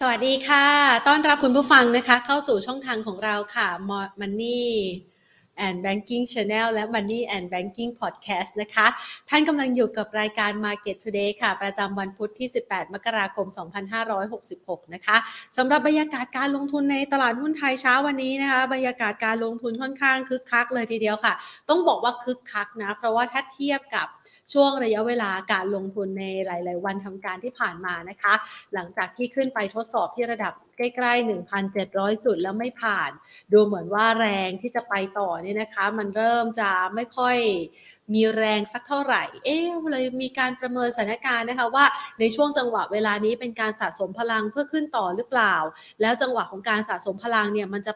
สวัสดีค่ะ ต้อนรับคุณผู้ฟังนะคะ เข้าสู่ช่องทางของเราค่ะ Money and Banking Channel และ Money and Banking Podcast นะคะ ท่านกำลังอยู่กับรายการ Market Today ค่ะ ประจำวันพุธที่ 18 มกราคม 2566 นะคะสำหรับบรรยากาศการลงทุนในตลาดหุ้นไทยเช้าวันนี้นะคะ บรรยากาศการลงทุนค่อนข้างคึกคักเลยทีเดียวค่ะ ต้องบอกว่าคึกคักนะ เพราะว่าถ้าเทียบกับ ช่วงระยะเวลาการลงทุนในหลาย ๆ วันทำการที่ผ่านมานะคะ หลังจากที่ขึ้นไปทดสอบที่ระดับใกล้ๆ 1,700 จุดแล้วไม่ผ่าน ดูเหมือนว่าแรงที่จะไปต่อเนี่ยนะคะ มันเริ่มจะไม่ค่อยมีแรงสักเท่าไหร่ เอ๊ะเลยมีการประเมินสถานการณ์นะคะว่าในช่วงจังหวะเวลานี้เป็นการสะสมพลังเพื่อขึ้นต่อหรือเปล่า แล้วจังหวะของการสะสมพลังเนี่ยมันจะ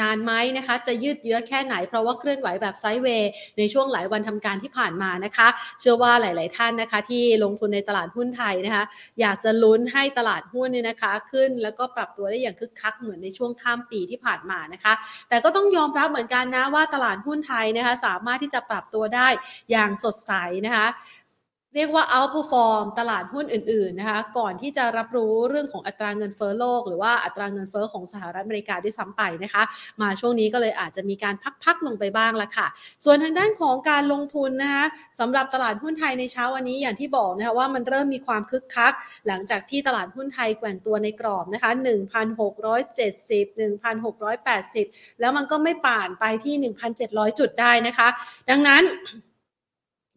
นานไหมนะคะ จะยืดเยื้อแค่ไหน เพราะว่าเคลื่อนไหวแบบไซด์เวย์ในช่วงหลายวันทำการที่ผ่านมานะคะ เชื่อว่าหลาย ๆ ท่านนะคะ ที่ลงทุนในตลาดหุ้นไทยนะคะ อยากจะลุ้นให้ตลาดหุ้นเนี่ยนะคะ ขึ้นแล้วก็ปรับตัวได้อย่างคึกคักเหมือนในช่วงข้ามปีที่ผ่านมานะคะ แต่ก็ต้องยอมรับเหมือนกันนะว่าตลาดหุ้นไทยนะคะ สามารถที่จะปรับตัวได้อย่างสดใสนะคะ เรียกว่า outperform ตลาดหุ้นอื่นๆนะคะก่อนที่จะรับรู้เรื่องของอัตราเงินเฟ้อโลก หรือว่าอัตราเงินเฟ้อของสหรัฐอเมริกาด้วยซ้ำไปนะคะ มาช่วงนี้ก็เลยอาจจะมีการพักๆลงไปบ้างละค่ะ ส่วนทางด้านของการลงทุนนะคะสำหรับตลาดหุ้นไทยในเช้าวันนี้อย่างที่บอกนะคะว่ามันเริ่มมีความคึกคัก หลังจากที่ตลาดหุ้นไทยแกว่งตัวในกรอบนะคะ1,670 1,680 แล้วมันก็ไม่ป่านไปที่ 1,700 จุดได้นะคะ ดังนั้น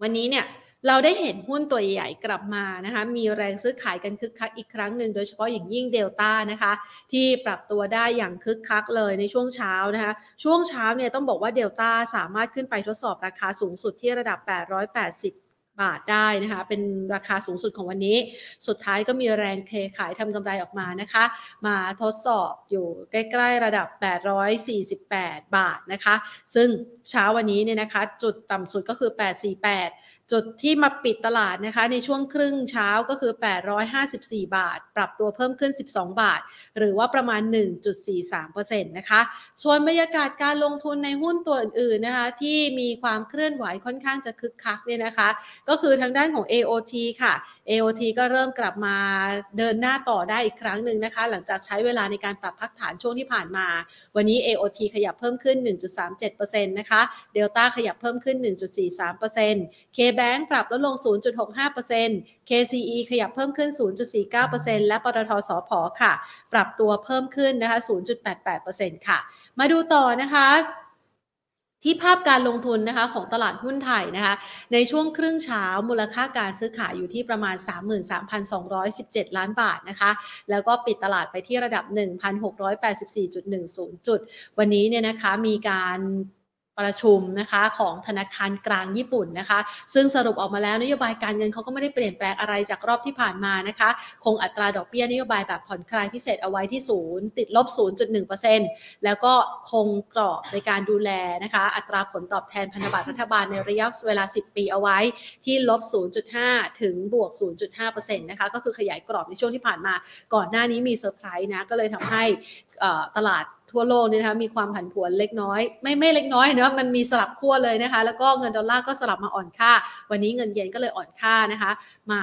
วันนี้เนี่ย เราได้เห็นหุ้นตัวใหญ่กลับมานะคะ มีแรงซื้อขายกันคึกคักอีกครั้งหนึ่งโดยเฉพาะอย่างยิ่งเดลต้านะคะ ที่ปรับตัวได้อย่างคึกคักเลยในช่วงเช้านะคะ ช่วงเช้าเนี่ยต้องบอกว่าเดลต้าสามารถขึ้นไปทดสอบราคาสูงสุดที่ระดับ 880บาทได้นะคะ เป็นราคาสูงสุดของวันนี้ สุดท้ายก็มีแรงเคขายทำกำไรออกมานะคะ มาทดสอบอยู่ใกล้ๆระดับ 848 บาทนะคะ ซึ่งเช้าวันนี้เนี่ยนะคะ จุดต่ำสุดก็คือ 848จุดที่มาปิดตลาดนะคะในช่วงครึ่งเช้าก็คือ 854 บาท ปรับตัวเพิ่มขึ้น 12 บาท หรือว่าประมาณ 1.43%นะคะส่วนบรรยากาศการลงทุนในหุ้นตัวอื่นๆนะคะที่มีความเคลื่อนไหวค่อนข้างจะคึกคักเนี่ยนะคะ ก็คือทางด้านของ AOT ค่ะ AOT ก็เริ่มกลับมาเดินหน้าต่อได้อีกครั้งหนึ่งนะคะ หลังจากใช้เวลาในการปรับพักฐานช่วงที่ผ่านมา วันนี้ AOT ขยับเพิ่มขึ้น 1.37%นะคะ Delta ขยับเพิ่มขึ้น 1.43% Bank ปรับลดลง 0.65% KCE ขยับเพิ่มขึ้น 0.49%และปตทสพค่ะ ปรับตัวเพิ่มขึ้นนะคะ 0.88%ค่ะ มาดูต่อนะคะที่ภาพการลงทุนนะคะของตลาดหุ้นไทยนะคะในช่วงครึ่งเช้ามูลค่าการซื้อขายอยู่ที่ประมาณ 33,217 ล้านบาทนะคะแล้วก็ปิดตลาดไปที่ระดับ 1,684.10 จุด วันนี้เนี่ยนะคะมีการ ประชุมนะคะของธนาคารกลางญี่ปุ่นนะคะ ซึ่งสรุปออกมาแล้วนโยบายการเงินเขาก็ไม่ได้เปลี่ยนแปลงอะไรจากรอบที่ผ่านมานะคะ คงอัตราดอกเบี้ยนโยบายแบบผ่อนคลายพิเศษเอาไว้ที่ศูนย์ติดลบ 0.1%แล้วก็คงกรอบในการดูแลนะคะ อัตราผลตอบแทนพันธบัตรรัฐบาลในระยะเวลา 10 ปีเอาไว้ที่ลบ 0.5 ถึงบวก 0.5%นะคะก็คือขยายกรอบในช่วงที่ผ่านมา ก่อนหน้านี้มีเซอร์ไพรส์นะก็เลยทำให้ตลาด ทั่วโลกเนี่ยนะคะมีความผันผวนเล็กน้อย ไม่ไม่เล็กน้อยเนะมันมีสลับขั้วเลยนะคะ แล้วก็เงินดอลลาร์ก็สลับมาอ่อนค่า วันนี้เงินเยนก็เลยอ่อนค่านะคะ มา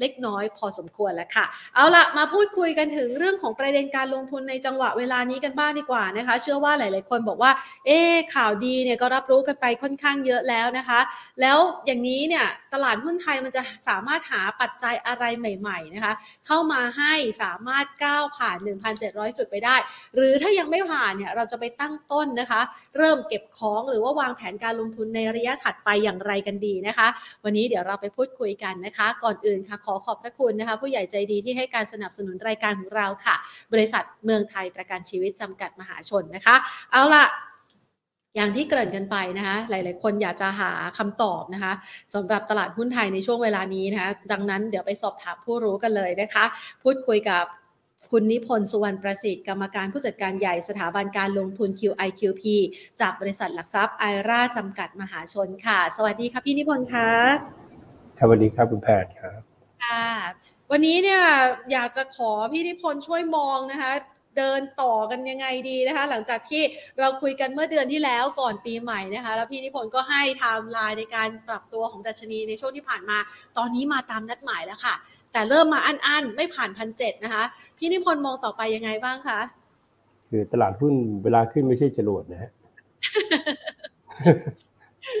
เล็กน้อยพอสมควรแล้วค่ะ เอาละมาพูดคุยกันถึงเรื่องของประเด็นการลงทุนในจังหวะเวลานี้กันบ้างดีกว่านะคะ เชื่อว่าหลาย ๆ คนบอกว่า เอ๊ข่าวดีเนี่ยก็รับรู้กันไปค่อนข้างเยอะแล้วนะคะ แล้วอย่างนี้เนี่ย ตลาดหุ้นไทยมันจะสามารถหาปัจจัยอะไรใหม่ๆนะคะเข้ามาให้สามารถก้าวผ่าน 1,700 จุดไปได้ หรือถ้ายังไม่ผ่านเนี่ยเราจะไปตั้งต้นนะคะ เริ่มเก็บของหรือว่าวางแผนการลงทุนในระยะถัดไปอย่างไรกันดีนะคะ วันนี้เดี๋ยวเราไปพูดคุยกันนะคะ ก่อนอื่นค่ะขอขอบพระคุณนะคะ ผู้ใหญ่ใจดีที่ให้การสนับสนุนรายการของเราค่ะ บริษัทเมืองไทยประกันชีวิตจำกัดมหาชนนะคะ เอาล่ะ อย่างที่เกริ่นกันไปนะคะหลาย ๆ คนอยากจะหาคำตอบนะคะสำหรับตลาดหุ้นไทยในช่วงเวลานี้นะคะดังนั้นเดี๋ยวไปสอบถามผู้รู้กันเลยนะคะ พูดคุยกับคุณนิพนธ์สุวรรณประสิทธิ์กรรมการผู้จัดการใหญ่สถาบันการลงทุน QIQP จากบริษัทหลักทรัพย์ไอราจำกัดมหาชนค่ะ สวัสดีค่ะพี่นิพนธ์ค่ะสวัสดีครับคุณแพทย์ครับค่ะวันนี้เนี่ยอยากจะขอพี่นิพนธ์ช่วยมองนะคะ เดินต่อกันยังไงดีนะคะ หลังจากที่เราคุยกันเมื่อเดือนที่แล้วก่อนปีใหม่นะคะ แล้วพี่นิพนธ์ก็ให้ไทม์ไลน์ในการปรับตัวของดัชนีในช่วงที่ผ่านมา ตอนนี้มาตามนัดหมายแล้วค่ะ แต่เริ่มมาอันๆ ไม่ผ่านพันเจ็ดนะคะ พี่นิพนธ์มองต่อไปยังไงบ้างคะคือตลาดหุ้นเวลาขึ้นไม่ใช่จรวดนะฮะ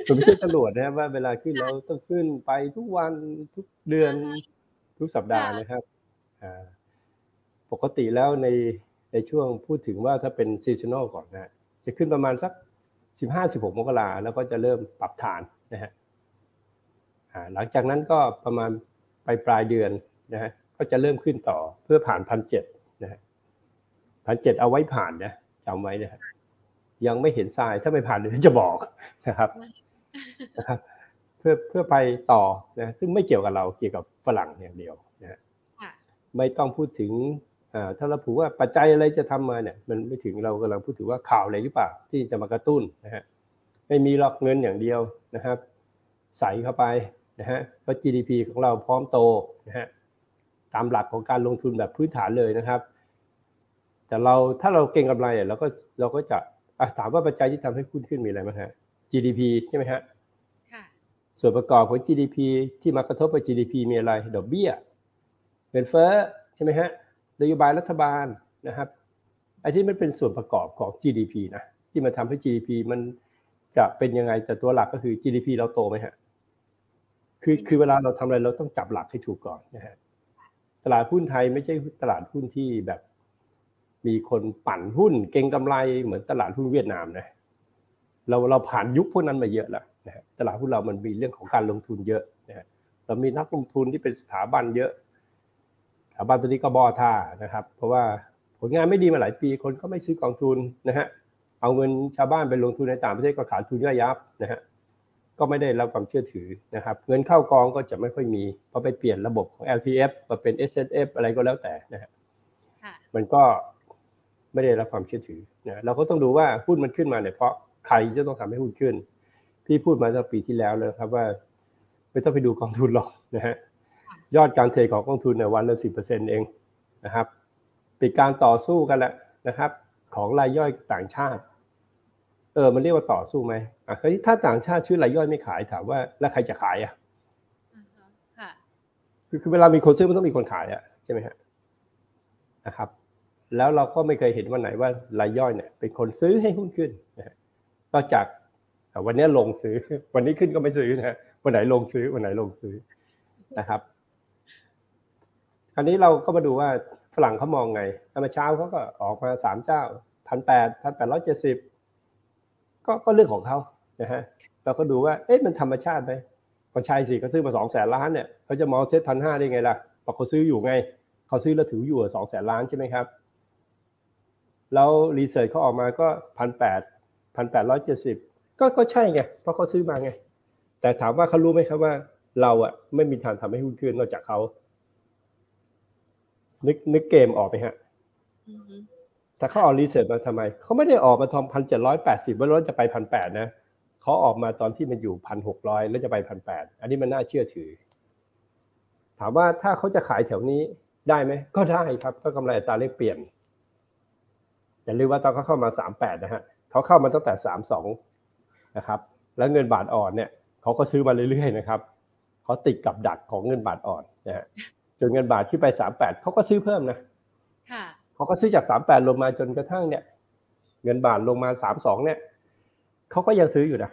มันไม่ใช่จรวดนะว่าเวลาขึ้นเราต้องขึ้นไปทุกวันทุกเดือนทุกสัปดาห์นะครับปกติแล้วใน ในช่วงพูดถึงว่าถ้าเป็น seasonal ก่อนนะจะขึ้นประมาณสักสิบห้าสิบหกมกราแล้วก็จะเริ่มปรับฐานนะฮะหลังจากนั้นก็ประมาณปลายปลายเดือนนะฮะก็จะเริ่มขึ้นต่อเพื่อผ่านพันเจ็ดนะฮะพันเจ็ดเอาไว้ผ่านนะจำไว้นะฮะยังไม่เห็นทรายถ้าไม่ผ่านเดี๋ยวจะบอกนะครับนะครับ เพื่อเพื่อไปต่อนะซึ่งไม่เกี่ยวกับเราเกี่ยวกับฝรั่งอย่างเดียวนะฮะไม่ต้องพูดถึง ถ้าเราผูกว่าปัจจัยอะไรจะทำมาเนี่ยมันไม่ถึงเรากำลังพูดถึงว่าข่าวอะไรหรือเปล่าที่จะมากระตุ้นนะฮะไม่มีหรอกเงินอย่างเดียวนะครับ ใส่เข้าไปนะฮะเพราะ GDP ของเราพร้อมโตนะฮะตามหลักของการลงทุนแบบพื้นฐานเลยนะครับ แต่เราถ้าเราเก่งกำไรเราก็เราก็จะถามว่าปัจจัยที่ทำให้หุ้นขึ้นมีอะไรบ้างฮะ GDP ใช่ไหมฮะส่วนประกอบของ GDP ที่มากระทบกับ GDP มีอะไร ดอกเบี้ยเงินเฟ้อใช่ไหมฮะ นโยบายรัฐบาลนะครับไอ้ที่มันเป็นส่วนประกอบของ GDP นะที่มาทำให้ GDP มันจะเป็นยังไงแต่ตัวหลักก็คือ GDP เราโตไหมฮะคือคือเวลาเราทำอะไรเราต้องจับหลักให้ถูกก่อนนะฮะตลาดหุ้นไทยไม่ใช่ตลาดหุ้นที่แบบมีคนปั่นหุ้นเก่งกำไรเหมือนตลาดหุ้นเวียดนามนะเราเราผ่านยุคพวกนั้นมาเยอะแล้วนะฮะตลาดหุ้นเรามันมีเรื่องของการลงทุนเยอะนะฮะเรามีนักลงทุนที่เป็นสถาบันเยอะส ถาบันตัวนี้ก็บอท่านะครับ เพราะว่าผลงานไม่ดีมาหลายปี คนก็ไม่ซื้อกองทุนนะฮะเอาเงินชาวบ้านไปลงทุนในต่างประเทศก็ขาดทุนย่อยยับนะฮะก็ไม่ได้รับความเชื่อถือนะครับ เงินเข้ากองก็จะไม่ค่อยมีเพราะไปเปลี่ยนระบบของ LTF มาเป็น S F อะไรก็แล้วแต่นะฮะมันก็ไม่ได้รับความเชื่อถือนะเราก็ต้องดูว่าหุ้นมันขึ้นมาเนี่ยเพราะใครจะต้องทำให้หุ้นขึ้น พี่พูดมาตั้งปีที่แล้วเลยครับว่า ไม่ต้องไปดูกองทุนหรอกนะฮะ ยอดการเทรดของกองทุนเนี่ยวันละสิบเปอร์เซ็นต์เองนะครับปิดการต่อสู้กันแหละนะครับ ของรายย่อยต่างชาติ เออมันเรียกว่าต่อสู้ไหมอะถ้าต่างชาติชื่อรายย่อยไม่ขายถามว่าแล้วใครจะขายอะคือคือเวลามีคนซื้อมันต้องมีคนขายอะใช่ไหมฮะนะครับ แล้วเราก็ไม่เคยเห็นวันไหนว่ารายย่อยเนี่ย เป็นคนซื้อให้หุ้นขึ้นนะนอกจากวันนี้ลงซื้อ วันนี้ขึ้นก็ไม่ซื้อนะวันไหนลงซื้อวันไหนลงซื้อนะครับ คราวนี้เราก็มาดูว่าฝรั่งเขามองไงเมื่อเช้าเขาก็ออกมาสามเจ้าพันแปดพันแปดร้อยเจ็ดสิบก็ก็เรื่องของเขานะฮะเราก็ดูว่าเอ๊ะมันธรรมชาติไหมก็ใช่สิเขาซื้อมาสองแสนล้านเนี่ยเขาจะมองเซ็ตพันห้าได้ไงล่ะเพราะเขาซื้ออยู่ไงเขาซื้อแล้วถืออยู่สองแสนล้านใช่ไหมครับแล้วรีเสิร์ชเขาออกมาก็พันแปดพันแปดร้อยเจ็ดสิบก็ก็ใช่ไงเพราะเขาซื้อมาไง แต่ถามว่าเขารู้ไหมครับว่า เราอะไม่มีทางทำให้หุ้นขึ้นนอกจากเขา นึกนึกเกมออกไหมฮะแต่เขาออกรีเสิร์ชมาทำไม เขาไม่ได้ออกมาทอมพันเจ็ดร้อยแปดสิบว่ารถจะไปพันแปดนะเขาออกมาตอนที่มันอยู่พันหกร้อยแล้วจะไปพันแปดอันนี้มันน่าเชื่อถือ ถามว่าถ้าเขาจะขายแถวนี้ได้ไหม ก็ได้ครับ ก็กำไรอัตราเลขเปลี่ยน อย่าลืมว่าตอนเขาเข้ามาสามแปดนะฮะเขาเข้ามาตั้งแต่สามสองนะครับ แล้วเงินบาทอ่อนเนี่ยเขาก็ซื้อมาเรื่อยๆนะครับเขาติดกับดักของเงินบาทอ่อนนะฮะ จนเงินบาทขึ้นไปสามแปดเขาก็ซื้อเพิ่มนะเขาก็ซื้อจากสามแปดลงมาจนกระทั่งเนี่ย เงินบาทลงมาสามสองเนี่ยเขาก็ยังซื้ออยู่นะ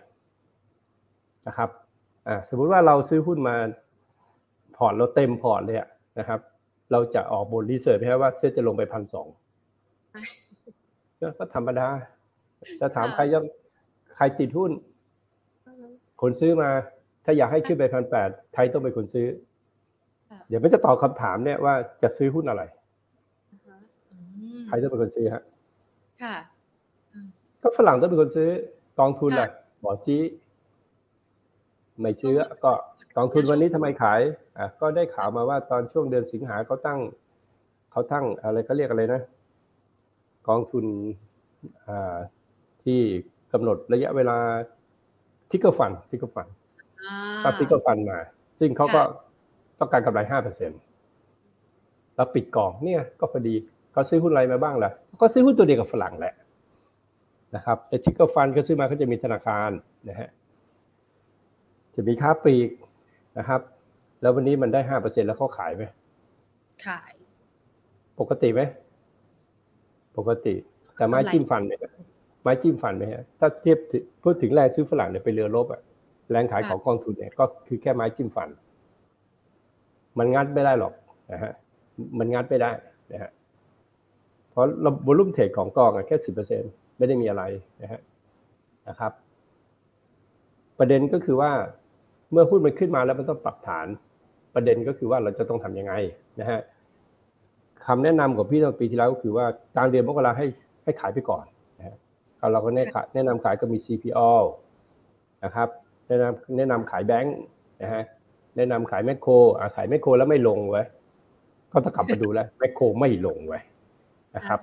นะครับอ่าสมมุติว่าเราซื้อหุ้นมาพอร์ตเราเต็มพอร์ตเลยนะครับ เราจะออกบน research ไหมว่าเซ็ตจะลงไปพันสองก็ธรรมดาจะถามใครยังใครติดหุ้น คนซื้อมา ถ้าอยากให้ขึ้นไปพันแปดใครต้องเป็นคนซื้อ เดี๋ยวไม่จะตอบคาถามเนี่ยว่าจะซื้อหุ้นอะไรใครต้องเป็นคนซื้อฮะค่ะก็ฝรั่งต้องเป็นคนซื้อกองทุนอะบอจี้ไม่ซื้อก็กองทุนวันนี้ทำไมขายอะก็ได้ข่าวมาว่าตอนช่วงเดือนสิงหาเขาตั้งเขาตั้งอะไรเขาเรียกอะไรนะ กองทุนอ่าที่กำหนดระยะเวลา trigger fund trigger fund ตัด trigger fund มา ซึ่งเขาก็ ต้องการกำไรห้าเปอร์เซ็นต์แล้วปิดกองเนี่ยก็พอดีเขาซื้อหุ้นอะไรมาบ้างล่ะเขาซื้อหุ้นตัวเดียวกับฝรั่งแหละนะครับแต่ trigger fund เขาซื้อมาเขาจะมีธนาคารนะฮะจะมีค้าปลีกนะครับ แล้ววันนี้มันได้ห้าเปอร์เซ็นแล้วเขาขายไหมขาย ปกติไหมปกติ แต่ไม้จิ้มฟันเนี่ยไม้จิ้มฟันไหมฮะถ้าเทียบพูดถึงแรงซื้อฝรั่งเนี่ยไปเรือลบอะแรงขายของกองทุนเนี่ยก็คือแค่ไม้จิ้มฟัน มันงัดไม่ได้หรอกนะฮะมันงัดไม่ได้นะฮะเพราะระบบลุ่มเทรดของกองอะแค่สิบเปอร์เซ็นไม่ได้มีอะไรนะฮะนะครับ ประเด็นก็คือว่าเมื่อหุ้นมันขึ้นมาแล้วมันต้องปรับฐาน ประเด็นก็คือว่าเราจะต้องทํำยังไงนะฮะคำแนะนำของพี่ตอนปีที่แล้วก็คือว่ากลางเดือนมกราให้ให้ขายไปก่อนนะฮะเราก็แนะแนะนำขายก็มี CPO นะครับ แนะนำแนะนำขายแบงค์นะฮะ แนะนำขายแมคโครขายแมคโครแล้วไม่ลงไว้ ก็ต้องกลับมาดูแล้วแมคโครไม่ลงไว้นะครับ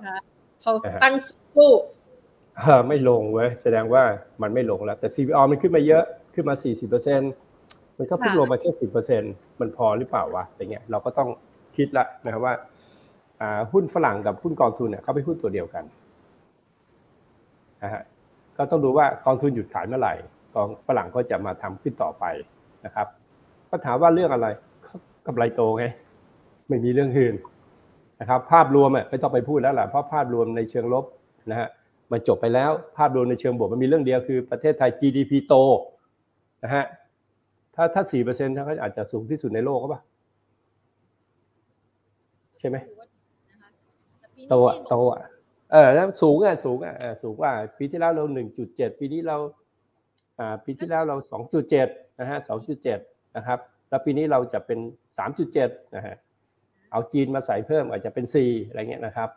เขาตั้งสู้ไม่ลงเว้ยแสดงว่ามันไม่ลงแล้ว แต่ CPO มันขึ้นมาเยอะขึ้นมา 40%มันก็เพิ่งลงมาแค่ 10%มันพอหรือเปล่าวะอย่างเงี้ยเราก็ต้องคิดละนะครับว่าหุ้นฝรั่งกับหุ้นกองทุนเนี่ยเขาไปหุ้นตัวเดียวกันนะฮะก็ต้องดูว่ากองทุนหยุดขายเมื่อไหร่กองฝรั่งก็จะมาทำขึ้นต่อไปนะครับ ก็ถามว่าเรื่องอะไรกำไรโตไงไม่มีเรื่องอื่นนะครับ ภาพรวมอะไม่ต้องไปพูดแล้วแหละเพราะภาพรวมในเชิงลบนะฮะมันจบไปแล้วภาพรวมในเชิงบวกมันมีเรื่องเดียวคือประเทศไทย GDP โตนะฮะถ้าถ้าสี่เปอร์เซ็นต์เขาอาจจะสูงที่สุดในโลกก็ปะใช่ไหมโตอะโตอะเออแล้วสูงอะสูงอะสูงกว่าปีที่แล้วเราหนึ่งจุดเจ็ดปีนี้เรา อ่า ปีที่แล้วเราสองจุดเจ็ดนะฮะสองจุดเจ็ด นะครับ แล้วปีนี้เราจะเป็นสามจุดเจ็ดนะฮะเอาจีนมาใส่เพิ่มอาจจะเป็นสี่อะไรเงี้ยนะครับ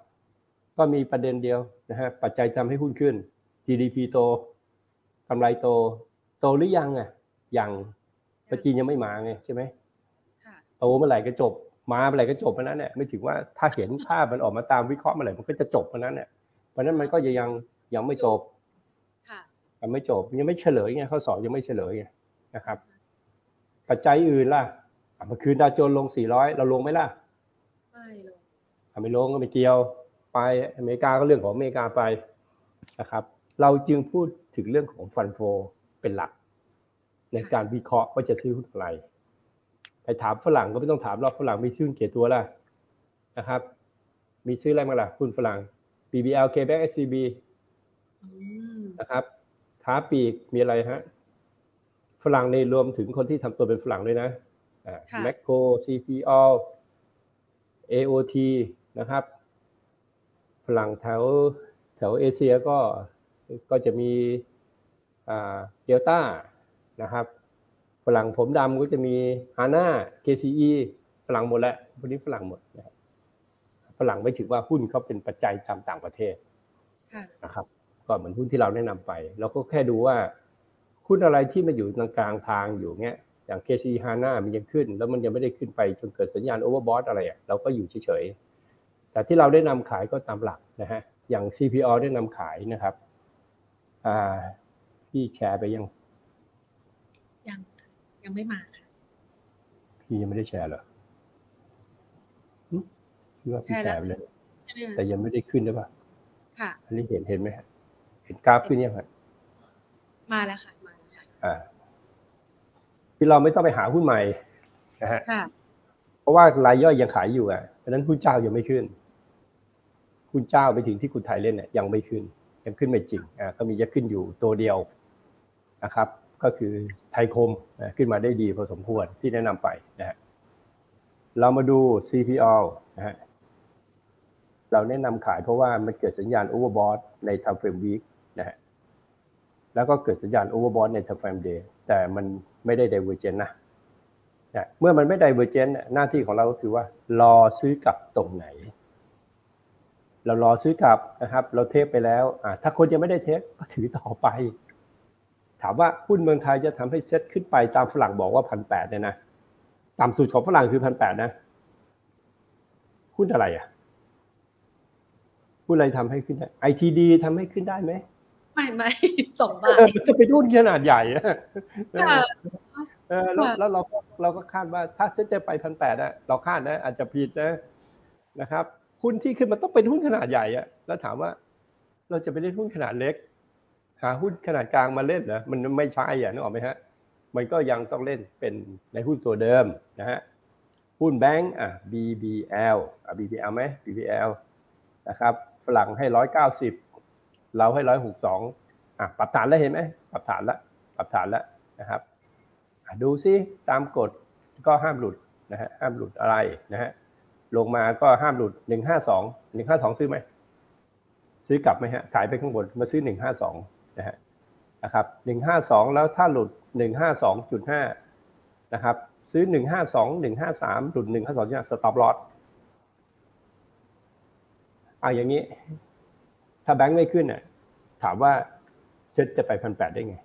ก็มีประเด็นเดียวนะฮะปัจจัยทำให้หุ้นขึ้น GDP โตกำไรโต โตหรือยังอะยังแต่จีนยังไม่มาไงใช่ไหมโตเมื่อไหร่ก็จบ มาเมื่อไหร่ก็จบเพราะนั้นเนี่ยไม่ถึงว่าถ้าเห็นภาพมันออกมาตามวิเคราะห์เมื่อไหร่มันก็จะจบเพราะนั้นเนี่ยเพราะนั้นมันก็ยังยังยังไม่จบยังไม่จบยังไม่เฉลยไงข้อสอบยังไม่เฉลยไงนะครับ ปัจจัยอื่นล่ะเมื่อคืนดาวโจนลง 400 เราลงไหมล่ะ ไม่ลงไม่ลงก็ไม่เกี่ยว ไปอเมริกาก็เรื่องของอเมริกาไปนะครับ เราจึงพูดถึงเรื่องของฟันโฟเป็นหลัก ในการวิเคราะห์ว่าจะซื้อหุ้นอะไร ไปถามฝรั่งก็ไม่ต้องถามหรอกฝรั่งมีชื่อเกี่ยตัวละนะครับ มีชื่ออะไรมาล่ะคุณฝรั่ง BBL KBank SCB นะครับค้าปีกมีอะไรฮะ ฝรั่งในรวมถึงคนที่ทำตัวเป็นฝรั่งด้วยนะแมคโคร CPO AOT นะครับฝรั่งแถวแถวเอเชียก็ก็จะมีเดลต้านะครับฝรั่งผมดำก็จะมีฮาน่า KCE ฝรั่งหมดแล้วพวกนี้ฝรั่งหมดนะครับฝรั่งไม่ถือว่าหุ้นเขาเป็นปัจจัยตามต่างประเทศนะครับ ก็เหมือนหุ้นที่เราแนะนำไป เราก็แค่ดูว่า หุ้นอะไรที่มันอยู่กลางทางอยู่เงี้ยอย่าง KCE ฮาน่ามันยังขึ้น แล้วมันยังไม่ได้ขึ้นไปจนเกิดสัญญาณโอเวอร์บอทอะไรอะเราก็อยู่เฉยๆ แต่ที่เราได้นำขายก็ตามหลักนะฮะอย่าง CPO ได้นำขายนะครับอ่าพี่แชร์ไปยัง ยังยังไม่มาค่ะพี่ยังไม่ได้แชร์เหรอพี่ว่าพี่แชร์ไปเลยแต่ยังไม่ได้ขึ้นใช่ป่ะค่ะอันนี้เห็นเห็นไหมฮะเห็นกราฟขึ้นยังไงมาแล้วค่ะมาแล้ว ค่ะอ่าที่เราไม่ต้องไปหาหุ้นใหม่นะฮะเพราะว่ารายย่อยยังขายอยู่อะเพราะนั้นหุ้นเจ้ายังไม่ขึ้นหุ้นเจ้าไปถึงที่คุณไทยเล่นเนี่ยยังไม่ขึ้นยังขึ้นไม่จริงอ่าก็มีจะขึ้นอยู่ตัวเดียวนะครับ ก็คือไทยคมขึ้นมาได้ดีพอสมควรที่แนะนำไปนะฮะเรามาดู CPO นะฮะเราแนะนำขายเพราะว่ามันเกิดสัญญาณโอเวอร์บอทใน time frame week นะฮะ แล้วก็เกิดสัญญาณโอเวอร์บอทใน time frame day แต่มันไม่ได้ divergent นะนะเมื่อมันไม่ divergent หน้าที่ของเราก็คือว่า รอซื้อกลับตรงไหน เรารอซื้อกลับนะครับ เราเทปไปแล้วถ้าคนยังไม่ได้เทปก็ถือต่อไป ถามว่าหุ้นเมืองไทยจะทำให้เซ็ตขึ้นไปตามฝรั่งบอกว่าพันแปดเนี่ยนะต่ำสุดของฝรั่งคือพันแปดนะหุ้นอะไรอะหุ้นอะไรทำให้ขึ้นได้ไอทีดีทำให้ขึ้นได้ไหม ไม่ไม่สองบาทจะเป็นหุ้นขนาดใหญ่อะแล้วแล้วเราก็เราก็คาดว่าถ้าเซ็ตจะไปพันแปดอะเราคาดนะ อาจจะผิดนะนะครับหุ้นที่ขึ้นมันต้องเป็นหุ้นขนาดใหญ่อะแล้วถามว่า เราจะไปเล่นหุ้นขนาดเล็ก หาหุ้นขนาดกลางมาเล่นนะมันไม่ใช่อะนึกออกไหมฮะ มันก็ยังต้องเล่นเป็นในหุ้นตัวเดิมนะฮะหุ้นแบงก์อะ BBL อะ BBL ไหม BBL นะครับฝรั่งให้ร้อยเก้าสิบ เราให้ร้อยหกสองอะปรับฐานแล้วเห็นไหมปรับฐานแล้วปรับฐานแล้วนะครับดูซิตามกฎก็ห้ามหลุดนะฮะห้ามหลุดอะไรนะฮะลงมาก็ห้ามหลุดหนึ่งห้าสองหนึ่งห้าสองซื้อไหมซื้อกลับไหมฮะขายไปข้างบนมาซื้อหนึ่งห้าสองนะฮะนะครับหนึ่งห้าสองแล้วถ้าหลุดหนึ่งห้าสองจุดห้านะครับซื้อหนึ่งห้าสองหนึ่งห้าสามหลุดหนึ่งห้าสองจุดสต็อปลอสเอาอย่างนี้ ถ้าแบงค์ไม่ขึ้นอะถามว่าเซ็ตจะไปพันแปดได้ไง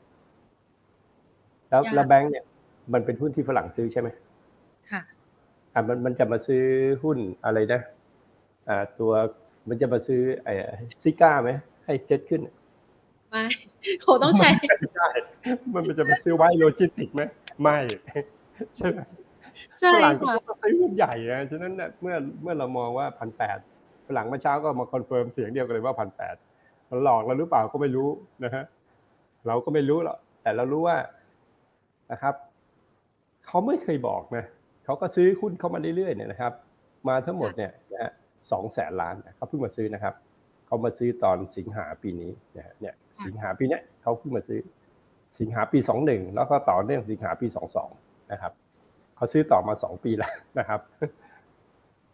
แล้วแล้วแบงค์เนี่ย มันเป็นหุ้นที่ฝรั่งซื้อใช่ไหมค่ะอะมันมันจะมาซื้อหุ้นอะไรนะอ่าตัวมันจะมาซื้อไอ้ ZIGA ไหมให้เซ็ตขึ้นไม่โหต้องใช้ไม่ได้มันจะมาซื้อ WICE Logistics ไหมไม่ใช่ไหมใช่ฝรั่งก็ค่ะต้องซื้อหุ้นใหญ่อะฉะนั้นเนี่ยเมื่อเมื่อเรามองว่าพันแปด ฝรั่งเมื่อเช้าก็มา confirm เสียงเดียวกันเลยว่าพันแปดมันหลอกเราหรือเปล่าก็ไม่รู้นะฮะเราก็ไม่รู้หรอกแต่เรารู้ว่านะครับเขาไม่เคยบอกนะเขาก็ซื้อหุ้นเข้ามาเรื่อยๆเนี่ยนะครับ มาทั้งหมดเนี่ยนะฮะสองแสนล้านเขาเพิ่งมาซื้อนะครับเขามาซื้อตอนสิงหาปีนี้นะฮะเนี่ยสิงหาปีนี้เขาเพิ่งมาซื้อ สิงหาปีสองหนึ่งแล้วก็ต่อเนื่องสิงหาปีสองสองนะครับเขาซื้อต่อมาสองปีแล้วนะครับ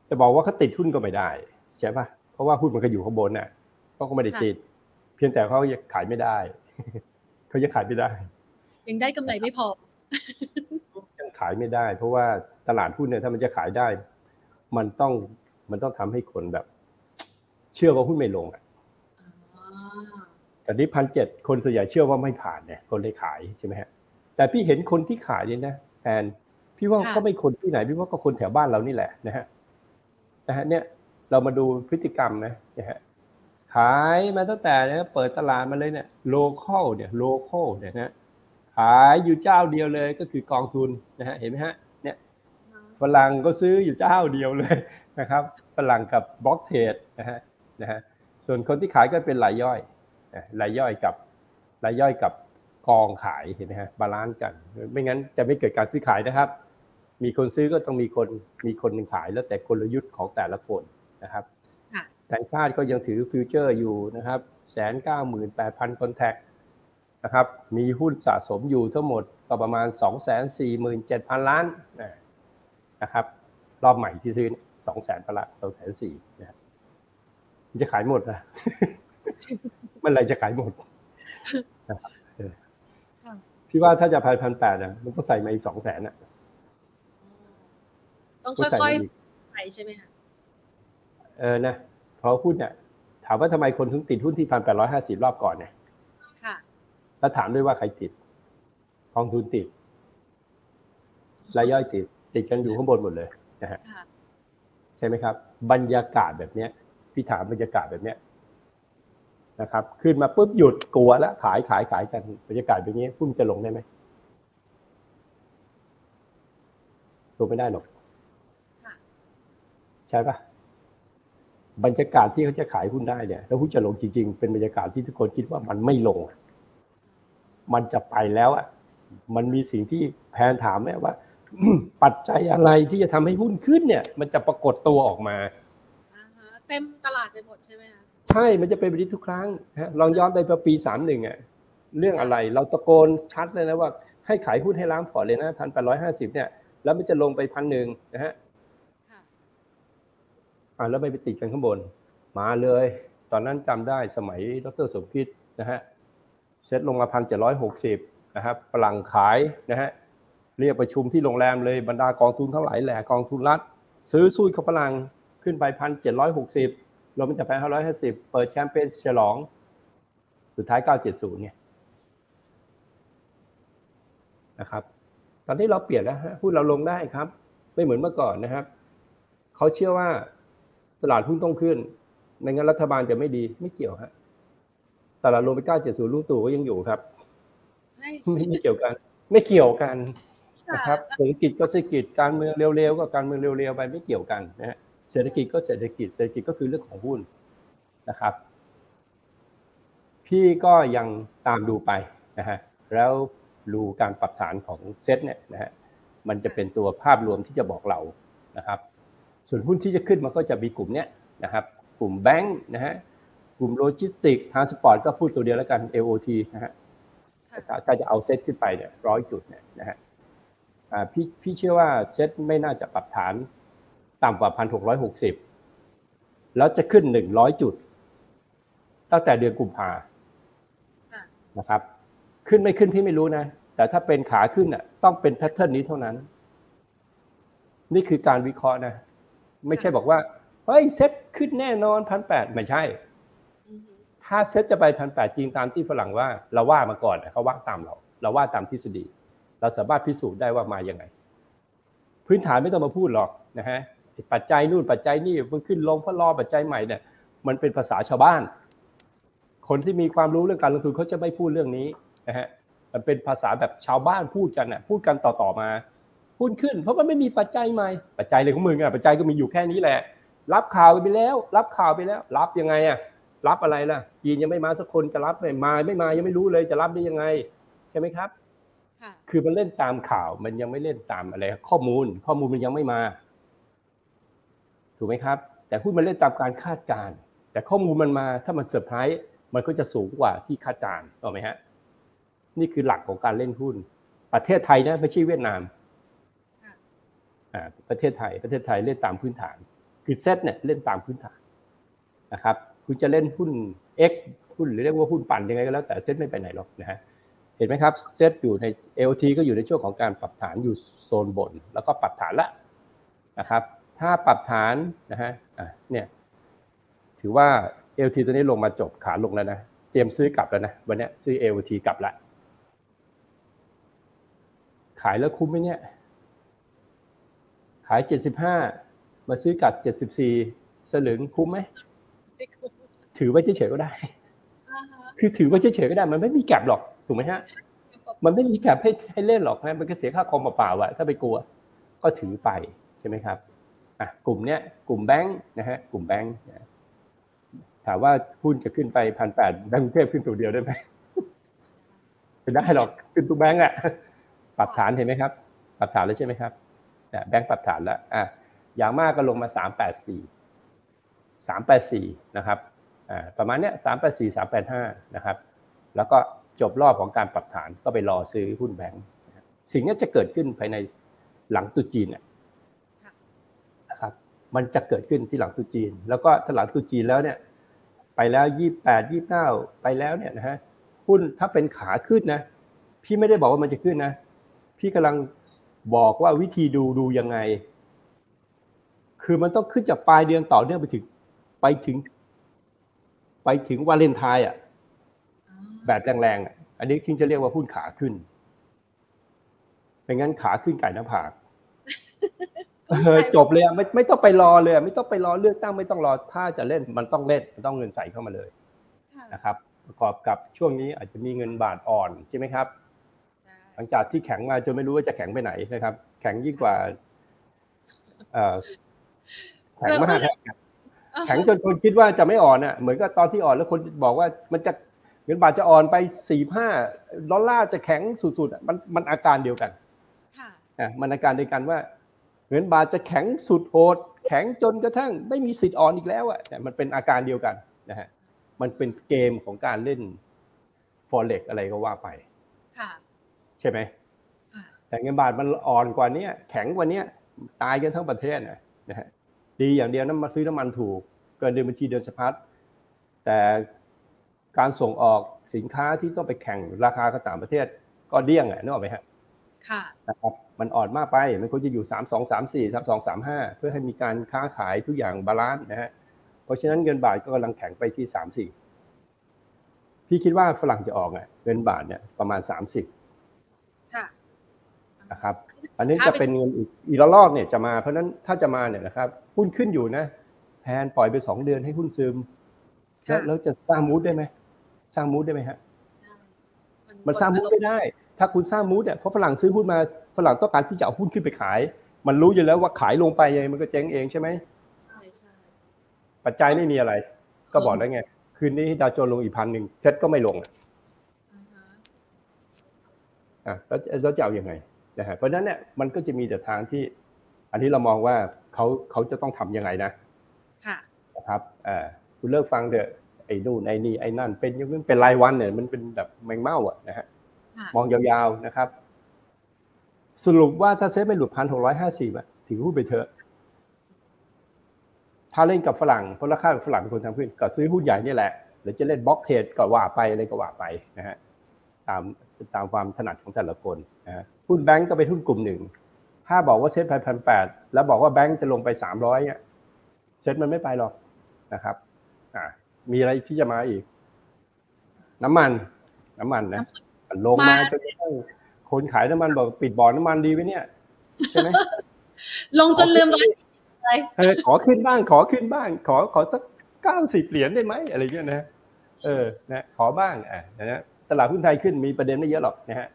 จะบอกว่าเขาติดหุ้นก็ไม่ได้ ใช่ปะเพราะว่าหุ้นมันก็อยู่ข้างบนน่ะเขาก็ไม่ได้ติด เพียงแต่เขายังขายไม่ได้เขายังขายไม่ได้ ยังได้กำไรไม่พอยังขายไม่ได้ เพราะว่าตลาดหุ้นเนี่ยถ้ามันจะขายได้ มันต้องมันต้องทำให้คนแบบ เชื่อว่าหุ้นไม่ลงอะแต่นี้พันเจ็ดคนส่วนใหญ่เชื่อว่าไม่ผ่านเนี่ยคนเลยขายใช่ไหมฮะแต่พี่เห็นคนที่ขายเนี่ยนะแอนพี่ว่าค่ะก็ไม่คนที่ไหน พี่ว่าก็คนแถวบ้านเรานี่แหละนะฮะนะฮะเนี่ย เรามาดูพฤติกรรมนะนะฮะขายมาตั้งแต่เนี่ยเปิดตลาดมาเลยเนี่ย local เนี่ย local เนี่ยนะขายอยู่เจ้าเดียวเลยก็คือกองทุนนะฮะเห็นไหมฮะเนี่ยฝรั่งก็ซื้ออยู่เจ้าเดียวเลยนะครับฝรั่งกับ block trade นะฮะนะฮะส่วนคนที่ขายก็เป็นรายย่อยรายย่อยกับรายย่อยกับกองขายเห็นไหมฮะ balance กัน ไม่งั้นจะไม่เกิดการซื้อขายนะครับ มีคนซื้อก็ต้องมีคนมีคนหนึ่งขายแล้วแต่กลยุทธ์ของแต่ละคน นะครับค่ะต่างชาติก็ยังถือ future อยู่นะครับแสนเก้าหมื่นแปดพัน contract นะครับมีหุ้นสะสมอยู่ทั้งหมดก็ประมาณ2 4 7 0 0 0ล้านนะครับรอบใหม่ที่ซื้อสองแสนละสองแสนสี่นะครับจะขายหมดนะเมื่อไหรจะขายหมดนะครับเออค่ะพี่ว่าถ้าจะพันพันแปดอะมันต้องใส่มาอีกสองแสนอะต้องต้องใส่ค่อยมาอีกๆไปใช่ไหมคะ เออนะเพราะหุ้นเนี่ยถามว่าทำไมคนถึงติดหุ้นที่พันแปดร้อยห้าสิบรอบก่อนเนี่ยค่ะแล้วถามด้วยว่าใครติดกองทุนติดรายย่อยติด ติดกันอยู่ข้างบนหมดเลยนะฮะค่ะใช่ไหมครับ บรรยากาศแบบเนี้ยพี่ถามบรรยากาศแบบเนี้ยนะครับ ขึ้นมาปุ๊บหยุดกลัวแล้วขายขายขายกันบรรยากาศแบบนี้หุ้นจะลงได้ไหมลงไม่ได้หรอกค่ะใช่ปะ บรรยากาศที่เขาจะขายหุ้นได้เนี่ยแล้วหุ้นจะลงจริงๆ เป็นบรรยากาศที่ทุกคนคิดว่ามันไม่ลง มันจะไปแล้วอะมันมีสิ่งที่แพนถามแม่ว่า ปัจจัยอะไรที่จะทำให้หุ้นขึ้นเนี่ย มันจะปรากฏตัวออกมาอ่าฮะเต็มตลาดไปหมดใช่ไหมคะใช่มันจะเป็นแบบนี้ทุกครั้งฮะลองย้อนไปปีสามหนึ่งอะเรื่องอะไรเราตะโกนชัดเลยนะว่าให้ขายหุ้นให้ล้างพอร์ตเลยนะพันแปดร้อยห้าสิบเนี่ยแล้วมันจะลงไปพันหนึ่งนะฮะค่ะ อ่าแล้วไม่ไปติดกันข้างบน มาเลย ตอนนั้นจำได้สมัยดรสมคิดนะฮะเซ็ตลงมาพันเจ็ดร้อยหกสิบนะครับฝรั่งขายนะฮะเรียกประชุมที่โรงแรมเลยบรรดากองทุนท่าไหร่แหละกองทุนรัฐ ซื้อสู้กับฝรั่งขึ้นไปพันเจ็ดร้อยหกสิบลงมาจากพันห้าร้อยห้าสิบเปิดแชมเปญฉลอง สุดท้ายเก้าเจ็ดศูนย์เนี่ยนะครับ ตอนนี้เราเปลี่ยนแล้วฮะหุ้นเราลงได้ครับ ไม่เหมือนเมื่อก่อนนะครับ เขาเชื่อว่า ตลาดหุ้นต้องขึ้นไม่งั้นรัฐบาลจะไม่ดีไม่เกี่ยวฮะตลาดลงไป970ลุงตู่ก็ยังอยู่ครับให้ไม่ไม่เกี่ยวกัน ไม่เกี่ยวกันค่ะนะครับเศรษฐกิจก็เศรษฐกิจการเมืองเร็วๆก็การเมืองเร็วๆไปไม่เกี่ยวกันนะฮะเศรษฐกิจก็เศรษฐกิจเศรษฐกิจก็คือเรื่องของหุ้นนะครับ พี่ก็ยังตามดูไปนะฮะแล้วดูการปรับฐานของเซ็ตเนี่ยนะฮะมันจะเป็นตัวภาพรวมที่จะบอกเรานะครับ ส่วนหุ้นที่จะขึ้นมันก็จะมีกลุ่มเนี้ยนะครับกลุ่มแบงค์นะฮะกลุ่ม logistic transport ก็พูดตัวเดียวแล้วกัน LOT นะฮะถ้าจะเอาเซตขึ้นไปเนี่ยร้อยจุดเนี่ยนะฮะพี่พี่เชื่อว่าเซตไม่น่าจะปรับฐานต่ำกว่าพันหกร้อยหกสิบแล้วจะขึ้นหนึ่งร้อยจุด ตั้งแต่เดือนกุมภานะครับ ขึ้นไม่ขึ้นพี่ไม่รู้นะ แต่ถ้าเป็นขาขึ้นอะต้องเป็นแพทเทิร์นนี้เท่านั้น นี่คือการวิเคราะห์นะ ไม่ใช่บอกว่าเฮ้ยเซ็ตขึ้นแน่นอนพันแปดไม่ใช่ ถ้าเซ็ตจะไปพันแปดจริงตามที่ฝรั่งว่า เราว่ามาก่อนเขาว่าตามเรา เราว่าตามทฤษฎี เราสามารถพิสูจน์ได้ว่ามาอย่างไง พื้นฐานไม่ต้องมาพูดหรอกนะฮะปัจจัยนู่นปัจจัยนี่มันขึ้นลงเพราะรอปัจจัยใหม่เนี่ยมันเป็นภาษาชาวบ้าน คนที่มีความรู้เรื่องการลงทุนเขาจะไม่พูดเรื่องนี้นะฮะมันเป็นภาษาแบบชาวบ้านพูดกันอะพูดกันต่อๆมา หุ้นขึ้น เพราะมันไม่มีปัจจัยใหม่ ปัจจัยเลยของมึงอะปัจจัยก็มีอยู่แค่นี้แหละ รับข่าวไปแล้ว รับข่าวไปแล้ว รับยังไงอะรับอะไรล่ะจีนยังไม่มาสักคนจะรับไม่มาไม่มายังไม่รู้เลยจะรับได้ยังไง ใช่ไหมครับคือมันเล่นตามข่าวมันยังไม่เล่นตามอะไร ข้อมูล ข้อมูลมันยังไม่มา ถูกไหมครับ แต่หุ้นมันเล่นตามการคาดการณ์แต่ข้อมูลมันมาถ้ามันเซอร์ไพรส์มันก็จะสูงกว่าที่คาดการณ์ถูกไหมฮะนี่คือหลักของการเล่นหุ้น ประเทศไทยนะไม่ใช่เวียดนามอ่า ประเทศไทยประเทศไทยเล่นตามพื้นฐาน คือเซตเนี่ยเล่นตามพื้นฐานนะครับคุณจะเล่นหุ้น X หุ้นหรือเรียกว่าหุ้นปั่นยังไงก็แล้วแต่เซตไม่ไปไหนหรอกนะฮะเห็นไหมครับเซตอยู่ใน LT ก็อยู่ในช่วงของการปรับฐานอยู่โซนบน แล้วก็ปรับฐานละนะครับถ้าปรับฐานนะฮะะเนี่ยถือว่า LT ตัวนี้ลงมาจบขาลงแล้วนะเตรียมซื้อกลับแล้วนะวันนี้ซื้อ LT กลับละขายแล้วคุ้มไหมเนี่ย ขาย75มาซื้อกลับ74สลึงคุ้มไหมถือไว้เฉยๆก็ได้ คือถือไว้เฉยๆก็ได้ มันไม่มีแกลบหรอกถูกไหมฮะ มันไม่มีแกลบให้ให้เล่นหรอกนะมันก็เสียค่าคอมเปล่าๆอะถ้าไปกลัว ก็ถือไปใช่ไหมครับอะกลุ่มเนี้ยกลุ่มแบงค์นะฮะกลุ่มแบงค์ถามว่าหุ้นจะขึ้นไปพันแปดแบงค์กรุงเทพขึ้นตัวเดียวได้ไหมไม่ได้หรอกขึ้นตัวแบงค์อะปรับฐานเห็นไหมครับ ปรับฐานแล้วใช่ไหมครับ แบงค์ปรับฐานแล้วอะอย่างมากก็ลงมาสามแปดสี่สามแปดสี่นะครับอ่าประมาณเนี้ยสามแปดสี่สามแปดห้านะครับแล้วก็จบรอบของการปรับฐานก็ไปรอซื้อหุ้นแบงค์สิ่งนี้จะเกิดขึ้นภายในหลังตุจีนเนี่ยครับมันจะเกิดขึ้นที่หลังตุจีน แล้วก็ถ้าหลังตุจีนแล้วเนี่ยไปแล้วยี่แปดยี่เก้าไปแล้วเนี่ยนะฮะหุ้นถ้าเป็นขาขึ้นนะ พี่ไม่ได้บอกว่ามันจะขึ้นนะ พี่กำลัง บอกว่าวิธีดูดูยังไง คือมันต้องขึ้นจากปลายเดือนต่อเนื่องไปถึงไปถึง ไปถึงวาเลนไทน์อะ แบบแรงๆอะ อันนี้คิงจะเรียกว่าหุ้นขาขึ้นเป็นงั้นขาขึ้นไก่หน้าผากเออจบเลยไม่ไม่ต้องไปรอเลยไม่ต้องไปรอเลือกตั้งไม่ต้องรอถ้าจะเล่นมันต้องเล่นมันต้องเงินใส่เข้ามาเลยนะครับ ประกอบกับช่วงนี้อาจจะมีเงินบาทอ่อนใช่ไหมครับ หลังจากที่แข็งมาจนไม่รู้ว่าจะแข็งไปไหนนะครับ แข็งยิ่งกว่าเออแข็งมากแข็งจนคนคิดว่าจะไม่อ่อนอะเหมือนกับตอนที่อ่อนแล้วคนบอกว่ามันจะเงินบาทจะอ่อนไปสี่ห้าดอลลาร์จะแข็งสุดๆมันมันอาการเดียวกันอะมันอาการเดียวกันว่าเงินบาทจะแข็งสุดโหดแข็งจนกระทั่งไม่มีสิทธิ์อ่อนอีกแล้วอะมันเป็นอาการเดียวกันนะฮะมันเป็นเกมของการเล่นฟอเร็กอะไรก็ว่าไป ใช่ไหมแต่เงินบาทมันอ่อนกว่านี้แข็งกว่านี้ตายกันทั้งประเทศนะฮะดีอย่างเดียวนั้นมาซื้อน้ำมันถูก เกินเดือนบัญชีเดือนสะพัดแต่การส่งออกสินค้าที่ต้องไปแข่งราคากับต่างประเทศ ก็เดี้ยงอะนึกออกไหมฮะค่ะนะครับมันอ่อนมากไปมันควรจะอยู่สามสองสามสี่สามสองสามห้าเพื่อให้มีการค้าขายทุกอย่าง balance นะฮะเพราะฉะนั้นเงินบาทก็กำลังแข็งไปที่สามสี่พี่คิดว่าฝรั่งจะออกอะเงินบาทเนี่ยประมาณสามสิบ นะครับอันนี้จะเป็นเงินอีกระลอกเนี่ยจะมาเพราะนั้นถ้าจะมาเนี่ยนะครับหุ้นขึ้นอยู่นะแพนปล่อยไปสองเดือนให้หุ้นซึมแล้วจะสร้างมูดได้ไหมสร้างมูดได้ไหมฮะมันสร้างมูดไม่ได้ ถ้าคุณสร้างมูดเนี่ยเพราะฝรั่งซื้อหุ้นมาฝรั่งต้องการที่จะเอาหุ้นขึ้นไปขาย มันรู้อยู่แล้วว่าขายลงไปยังไงมันก็เจ๊งเองใช่ไหมใช่ใช่ปัจจัยไม่มีอะไร ก็บอกแล้วไงคืนนี้ดาวโจนลงอีกพันหนึ่งเซ็ตก็ไม่ลงอะแล้วเราจะเอาอยัางไง นะฮะเพราะนั้นเนี่ยมันก็จะมีแต่ทางที่ อันนี้เรามองว่าเขาเขาจะต้องทํำยังไงนะค่ะนะครับเออคุณเลิกฟังเถอะไอ้นู่นไอ้นี่ไอ้นั่น เป็นยังเป็นรายวันเนี่ยมันเป็นแบบแมงเม่าอะนะฮะมองยาวๆนะครับ สรุปว่าถ้าเซ็ตไม่หลุดพันหกร้อยห้าสิบอะถือหุ้นไปเถอะถ้าเล่นกับฝรั่งเพราะราคาฝรั่งเป็นคนทำขึ้นก็ซื้อหุ้นใหญ่นี่แหละหรือจะเล่นบล็อกเทรดก็ว่าไปอะไรก็ว่าไปนะฮะตามตามความถนัดของแต่ละคนนะฮะ หุ้นแบงก์ก็เป็นหุ้นกลุ่มหนึ่ง ถ้าบอกว่าเซ็ตไปพันแปดแล้วบอกว่าแบงก์จะลงไปสามร้อยเนี่ยเซ็ตมันไม่ไปหรอกนะครับอ่ามีอะไรที่จะมาอีก น้ำมัน น้ำมันนะลงมาจนกระทั่งคนขายน้ำมันบอกปิดบ่อน้ำมันดีไว้เนี่ยใช่ไหมลงจนลืมร้อยเลยขอขึ้นบ้าง ขอขึ้นบ้าง ขอขอสักเก้าสิบเหรียญได้ไหมอะไรเงี้ยนะเออนะขอบ้างอะนะตลาดหุ้นไทยขึ้นมีประเด็นไม่เยอะหรอกนะฮะ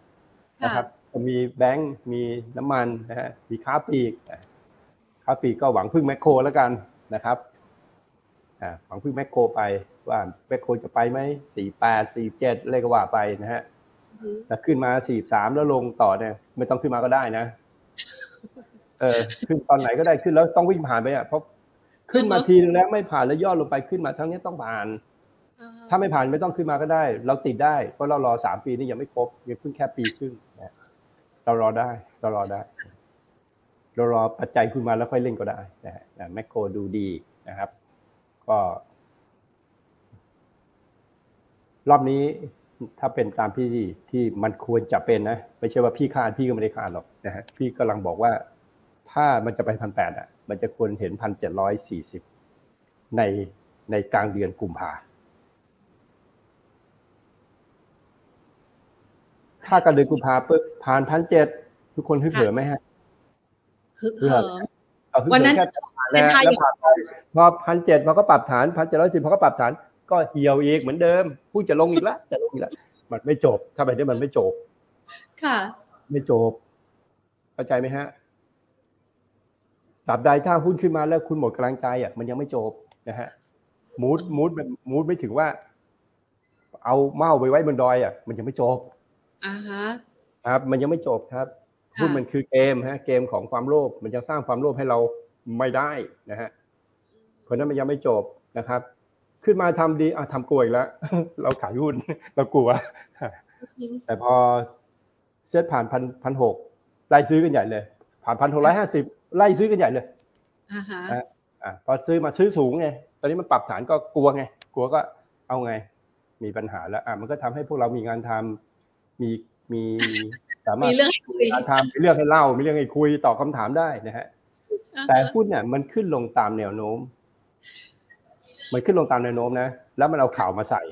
นะครับ มีแบงก์มีน้ำมันนะฮะมีค้าปีกค้าปีกก็หวังพึ่งแมคโครแล้วกันนะครับหวังพึ่งแมคโครไปว่าแมคโครจะไปไหมสี่แปดสี่เจ็ดอะไรก็ว่าไปนะฮะแต่ขึ้นมาสี่สามแล้วลงต่อเนี่ยไม่ต้องขึ้นมาก็ได้นะ เออขึ้นตอนไหนก็ได้ขึ้นแล้วต้องวิ่งผ่านไปอะเพราะขึ้นมาทีนึงแล้วไม่ผ่านแล้วย่อลงไปขึ้นมาทั้งนี้ต้องผ่าน ถ้าไม่ผ่านไม่ต้องขึ้นมาก็ได้ เราติดได้เพราะเรารอสามปีนี่ยังไม่ครบยังเพิ่งแค่ปีครึ่ง เรารอได้ เรารอได้ เรารอปัจจัยขึ้นมาแล้วค่อยเล่นก็ได้นะฮะแมคโครดูดีนะครับ ก็ รอบนี้ถ้าเป็นตามพี่ที่มันควรจะเป็นนะไม่ใช่ว่าพี่คาดพี่ก็ไม่ได้คาดหรอกนะฮะพี่กำลังบอกว่า ถ้ามันจะไปพันแปดอะ มันจะควรเห็นพันเจ็ดร้อยสี่สิบในในกลางเดือนกุมภา ถ้ากระเดือนกุมภาปุ๊บผ่านพันเจ็ดทุกคนฮึกเหิมไหมฮะฮึกเหิมวันนั้นเป็นทายพอพันเจ็ดพอก็ปรับฐานพันเจ็ดร้อยสิบพอก็ปรับฐาน ก็เหี่ยวอีกเหมือนเดิมพูดจะลงอีกแล้วจะลงอีกแล้วมันไม่จบ ถ้าแบบนี้มันไม่จบ ค่ะ ไม่จบ เข้าใจไหมฮะตราบใดถ้าหุ้นขึ้นมาแล้วคุณหมดกำลังใจอะมันยังไม่จบนะฮะมูดมูดมันมูดไม่ถึงว่า เอาเมาไปไว้บนดอยอะมันยังไม่จบ อ่าฮะครับมันยังไม่จบครับหุ้นมันคือเกมฮะเกมของความโลภมันจะสร้างความโลภให้เราไม่ได้นะฮะเพราะนั้นมันยังไม่จบนะครับ ขึ้นมาทำดีอะทำกลัวอีกแล้ว เราขายหุ้นเรากลัว แต่พอเซตผ่านพันพันหกไล่ซื้อกันใหญ่เลย ผ่านพันหกร้อยห้าสิบไล่ซื้อกันใหญ่เลยอ่าฮะอ่าพอซื้อมาซื้อสูงไงตอนนี้มันปรับฐานก็กลัวไง กลัวก็เอาไง มีปัญหาแล้วอะมันก็ทำให้พวกเรามีงานทำ มีมีสามารถมีเรื่องให้คุยทำมีเรื่องให้เล่ามีเรื่องให้คุยตอบคาถามได้นะฮะแต่หุ้นเนี่ยมันขึ้นลงตามแนวโน้ม มันขึ้นลงตามแนวโน้มนะแล้วมันเอาข่าวมาใส่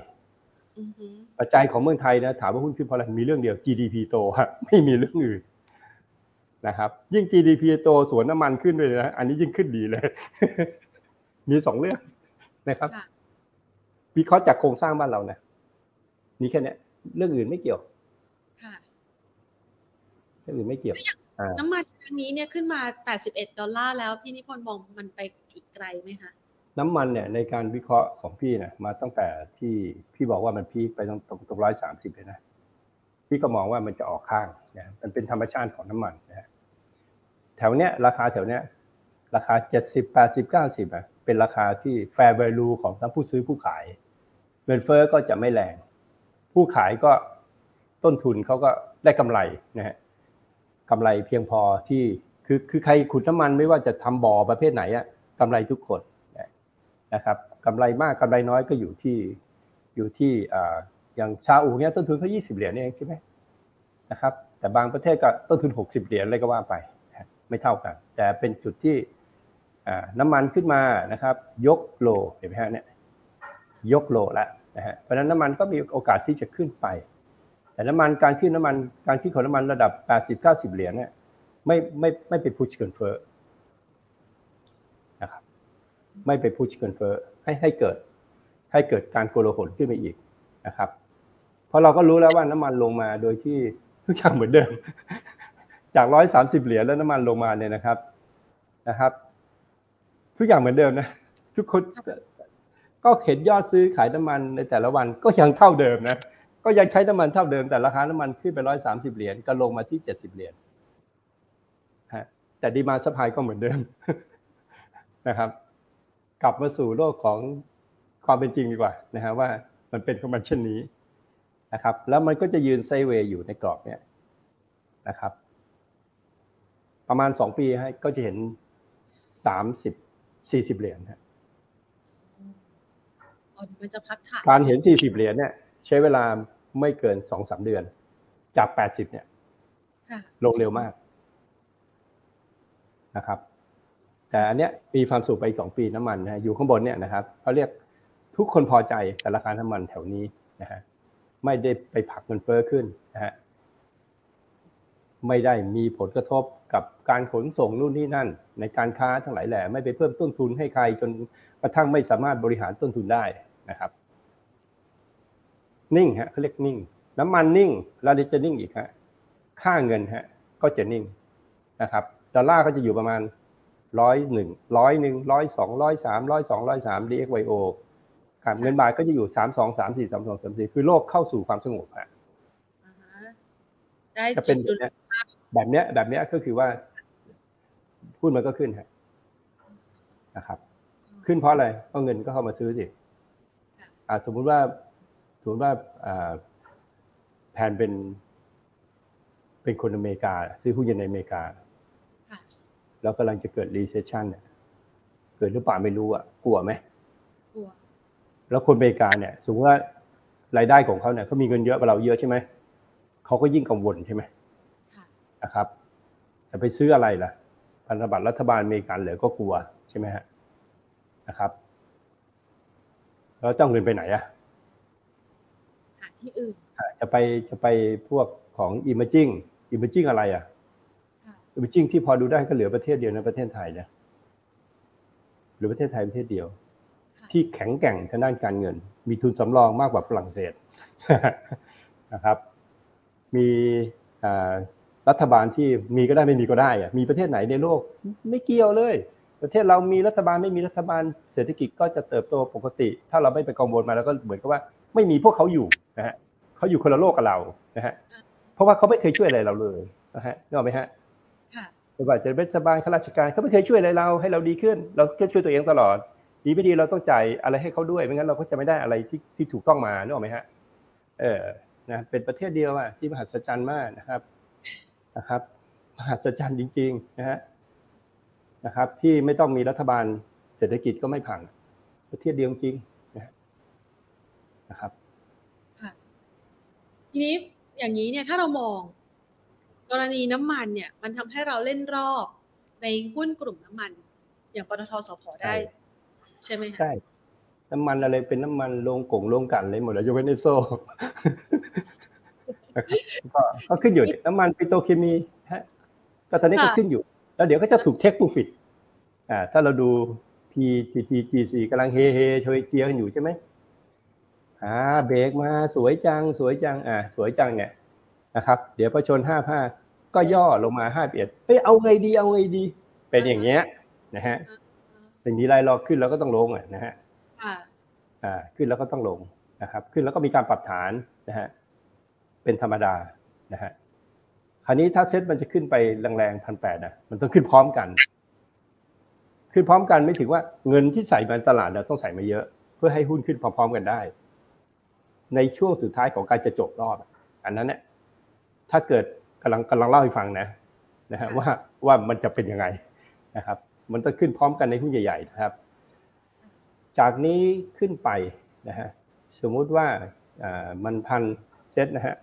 ปัจจัยของเมืองไทยนะถามว่าหุ้นขึ้นเพราะอะไรมีเรื่องเดียว GDP โตฮะไม่มีเรื่องอื่นนะครับยิ่ง GDP โตสวนน้ำมันขึ้นด้วยนะอันนี้ยิ่งขึ้นดีเลย มีสองเรื่องนะครับวิเคราะห์จากโครงสร้างบ้านเรานะนี่แค่นี้เรื่องอื่นไม่เกี่ยวค่ะ เรื่องอื่นไม่เกี่ยวน้ำมันอันนี้เนี่ยขึ้นมา 81 ดอลลาร์แล้วพี่นิพนธ์มองมันไปอีกไกลไหมคะน้ำมันเนี่ยในการวิเคราะห์ของพี่เนี่ยมาตั้งแต่ที่พี่บอกว่ามัน peak ไปตรงตรงตรงร้อยสามสิบเลยนะพี่ก็มองว่ามันจะออกข้างนะมันเป็นธรรมชาติของน้ำมันนะแถวเนี้ยราคาแถวเนี้ยราคาเจ็ดสิบแปดสิบเก้าสิบอะเป็นราคาที่ fair value ของทั้งผู้ซื้อผู้ขายเงินเฟ้อก็จะไม่แรง ผู้ขายก็ต้นทุนเขาก็ได้กำไรนะฮะ กำไรเพียงพอที่คือคือใครขุดน้ำมันไม่ว่าจะทำบ่อประเภทไหนอะกำไรทุกคนนะครับกำไรมากกำไรน้อยก็อยู่ที่อยู่ที่อย่างชาอูเนี้ยต้นทุนเขายี่สิบเหรียญเองใช่ไหมนะครับ แต่บางประเทศก็ต้นทุนหกสิบเหรียญอะไรก็ว่าไปไม่เท่ากัน แต่เป็นจุดที่น้ำมันขึ้นมานะครับ ยกโลเห็นไหมฮะเนี่ยยกโลแล้วะฮะเพราะนั้นน้ำมันก็มีโอกาสที่จะขึ้นไป แต่น้ำมันการขึ้นน้ำมันการขึ้นของน้ำมันระดับ 80-90 เหรียญเนี่ยไม่ไม่ไม่ไปพุชเกินเฟ้อนะครับไม่ไปพุชเกินเฟ้อให้ให้เกิด ให้เกิดการโกลาหลขึ้นไปอีกนะครับ เพราะเราก็รู้แล้วว่าน้ำมันลงมาโดยที่ทุกอย่างเหมือนเดิม จากร้อยสามสิบเหรียญแล้วน้ำมันลงมาเนี่ยนะครับนะครับ ทุกอย่างเหมือนเดิมนะทุกคนก็เห็นยอดซื้อขายน้ำมันในแต่ละวันก็ยังเท่าเดิมนะ ก็ยังใช้น้ำมันเท่าเดิมแต่ราคาน้ำมันขึ้นไปร้อยสามสิบเหรียญก็ลงมาที่เจ็ดสิบเหรียญฮะแต่ดีมาสปายก็เหมือนเดิมนะครับ กลับมาสู่โลกของความเป็นจริงดีกว่านะฮะว่ามันเป็นของมันเช่นนี้นะครับ แล้วมันก็จะยืนไซเวย์อยู่ในกรอบเนี้ยนะครับ ประมาณสองปีฮะก็จะเห็นสามสิบสี่สิบเหรียญฮะอ๋อมันจะพักฐานการเห็นสี่สิบเหรียญเนี่ย ใช้เวลาไม่เกินสองสามเดือน จากแปดสิบเนี่ยค่ะลงเร็วมากนะครับ แต่อันเนี้ยมีความสุขไปอีกสองปีน้ำมันนะฮะอยู่ข้างบนเนี่ยนะครับเขาเรียกทุกคนพอใจกับราคาน้ำมันแถวนี้นะฮะไม่ได้ไปผลักเงินเฟ้อขึ้นนะฮะไม่ได้มีผลกระทบกับการขนส่งนู่นนี่นั่น ในการค้าทั้งหลายแหล่ไม่ไปเพิ่มต้นทุนให้ใครจนกระทั่งไม่สามารถบริหารต้นทุนได้นะครับ นิ่งฮะเขาเรียกนิ่ง น้ำมันนิ่งแล้วเดี๋ยวจะนิ่งอีกฮะค่าเงินฮะก็จะนิ่งนะครับดอลลาร์ก็จะอยู่ประมาณร้อยหนึ่งร้อยหนึ่งร้อยสองร้อยสามร้อยสองร้อยสาม DXYO ครับเงินบาทก็จะอยู่สามสองสามสี่สามสองสามสี่คือโลกเข้าสู่ความสงบฮะอ่าฮะได้จะเป็นจุดแบบเนี้ยแบบเนี้ยแบบเนี้ยก็คือว่าหุ้นมันก็ขึ้นฮะนะครับ ขึ้นเพราะอะไรเพราะเงินก็เข้ามาซื้อสิอ่าสมมุติว่า สมมติว่าอ่าแผนเป็น เป็นคนอเมริกา ซื้อหุ้นเย็นในอเมริกาค่ะแล้วกำลังจะเกิด recession เนี่ยเกิดหรือเปล่าไม่รู้อะกลัวไหมกลัว แล้วคนอเมริกาเนี่ย สมมติว่ารายได้ของเขาเนี่ยเขามีเงินเยอะกว่าเราเยอะใช่ไหมเขาก็ยิ่งกังวลใช่ไหมค่ะนะครับจะไปซื้ออะไรล่ะพันธบัตรรัฐบาลอเมริกันเหลือก็กลัวใช่ไหมฮะนะครับแล้วต้องเงินไปไหนอะหา ที่อื่นอะจะไปจะไปพวกของ imaging imaging อะไรอะค่ะ imaging ที่พอดูได้ก็เหลือประเทศเดียวในประเทศไทยเนี่ยหรือประเทศไทยประเทศเดียวค่ะที่แข็งแกร่งทางด้านการเงิน มีทุนสำรองมากกว่าฝรั่งเศสนะครับ มีอ่ารัฐบาลที่มีก็ได้ไม่มีก็ได้อะมีประเทศไหนในโลกไม่เกี่ยวเลย ประเทศเรามีรัฐบาลไม่มีรัฐบาลเศรษฐกิจก็จะเติบโตปกติ ถ้าเราไม่ไปกังวลมาแล้วก็เหมือนกับว่า ไม่มีพวกเขาอยู่นะฮะเขาอยู่คนละโลกกับเรานะฮะเพราะว่าเขาไม่เคยช่วยอะไรเราเลยนะฮะนึกออกไหมฮะค่ะไม่ว่าจะเป็นรัฐบาลข้าราชการเขาไม่เคยช่วยอะไรเราให้เราดีขึ้น เราก็ช่วยตัวเองตลอด ดีไม่ดีเราต้องจ่ายอะไรให้เขาด้วยไม่งั้นเราก็จะไม่ได้อะไรที่ที่ถูกต้องมานึกออกไหมฮะเออนะเป็นประเทศเดียวอะที่มหัศจรรย์มากนะครับนะครับมหัศจรรย์จริงๆนะฮะนะครับ ที่ไม่ต้องมีรัฐบาลเศรษฐกิจก็ไม่พัง ประเทศเดียวจริง นะฮะนะครับค่ะทีนี้อย่างนี้เนี่ยถ้าเรามอง กรณีน้ำมันเนี่ย มันทำให้เราเล่นรอบในหุ้นกลุ่มน้ำมัน อย่างปตทสพได้ใช่ใช่ไหมคะใช่น้ำมันอะไรเป็นน้ำมันโรงกงโรงกลันเลยหมดเลยยกเว้นเอสโซนะครับก็ก็ขึ้นอยู่เนี่ยน้ำมันปิโตรเคมีฮะก็ตอนนี้ก็ขึ้นอยู่ แล้วเดี๋ยวก็จะถูกเทค p ูฟิตอ่าถ้าเราดู PTPGC กำลังเฮเฮช่วยเจียร์กันอยู่ใช่ไหม อ่าเบรกมาสวยจังสวยจังอ่าสวยจังเนี่ยนะครับ เดี๋ยวพอชนห้าผ้าก็ย่อลงมาห้าเอ็ดเอ้ยเอาไงดีเอาไงดี เป็นอย่างเงี้ยนะฮะสิ่งนี้ไล่รอขึ้นแล้วก็ต้องลงอะนะฮะค่ะอ่าขึ้นแล้วก็ต้องลงนะครับ ขึ้นแล้วก็มีการปรับฐานนะฮะเป็นธรรมดานะฮะคราวนี้ถ้าเซ็ตมันจะขึ้นไปแรงๆพันแปดนะมันต้องขึ้นพร้อมกัน ขึ้นพร้อมกันไม่ถึงว่าเงินที่ใส่มาในตลาดเราต้องใส่มาเยอะ เพื่อให้หุ้นขึ้นพร้อมๆกันได้ ในช่วงสุดท้ายของการจะจบรอบ อันนั้นเนี่ยถ้าเกิดกำลังกำลังเล่าให้ฟังนะนะฮะว่าว่ามันจะเป็นยังไงนะครับ มันต้องขึ้นพร้อมกันในหุ้นใหญ่ๆนะครับ จากนี้ขึ้นไปนะฮะสมมุติว่าอ่ามันพันเซตนะฮะ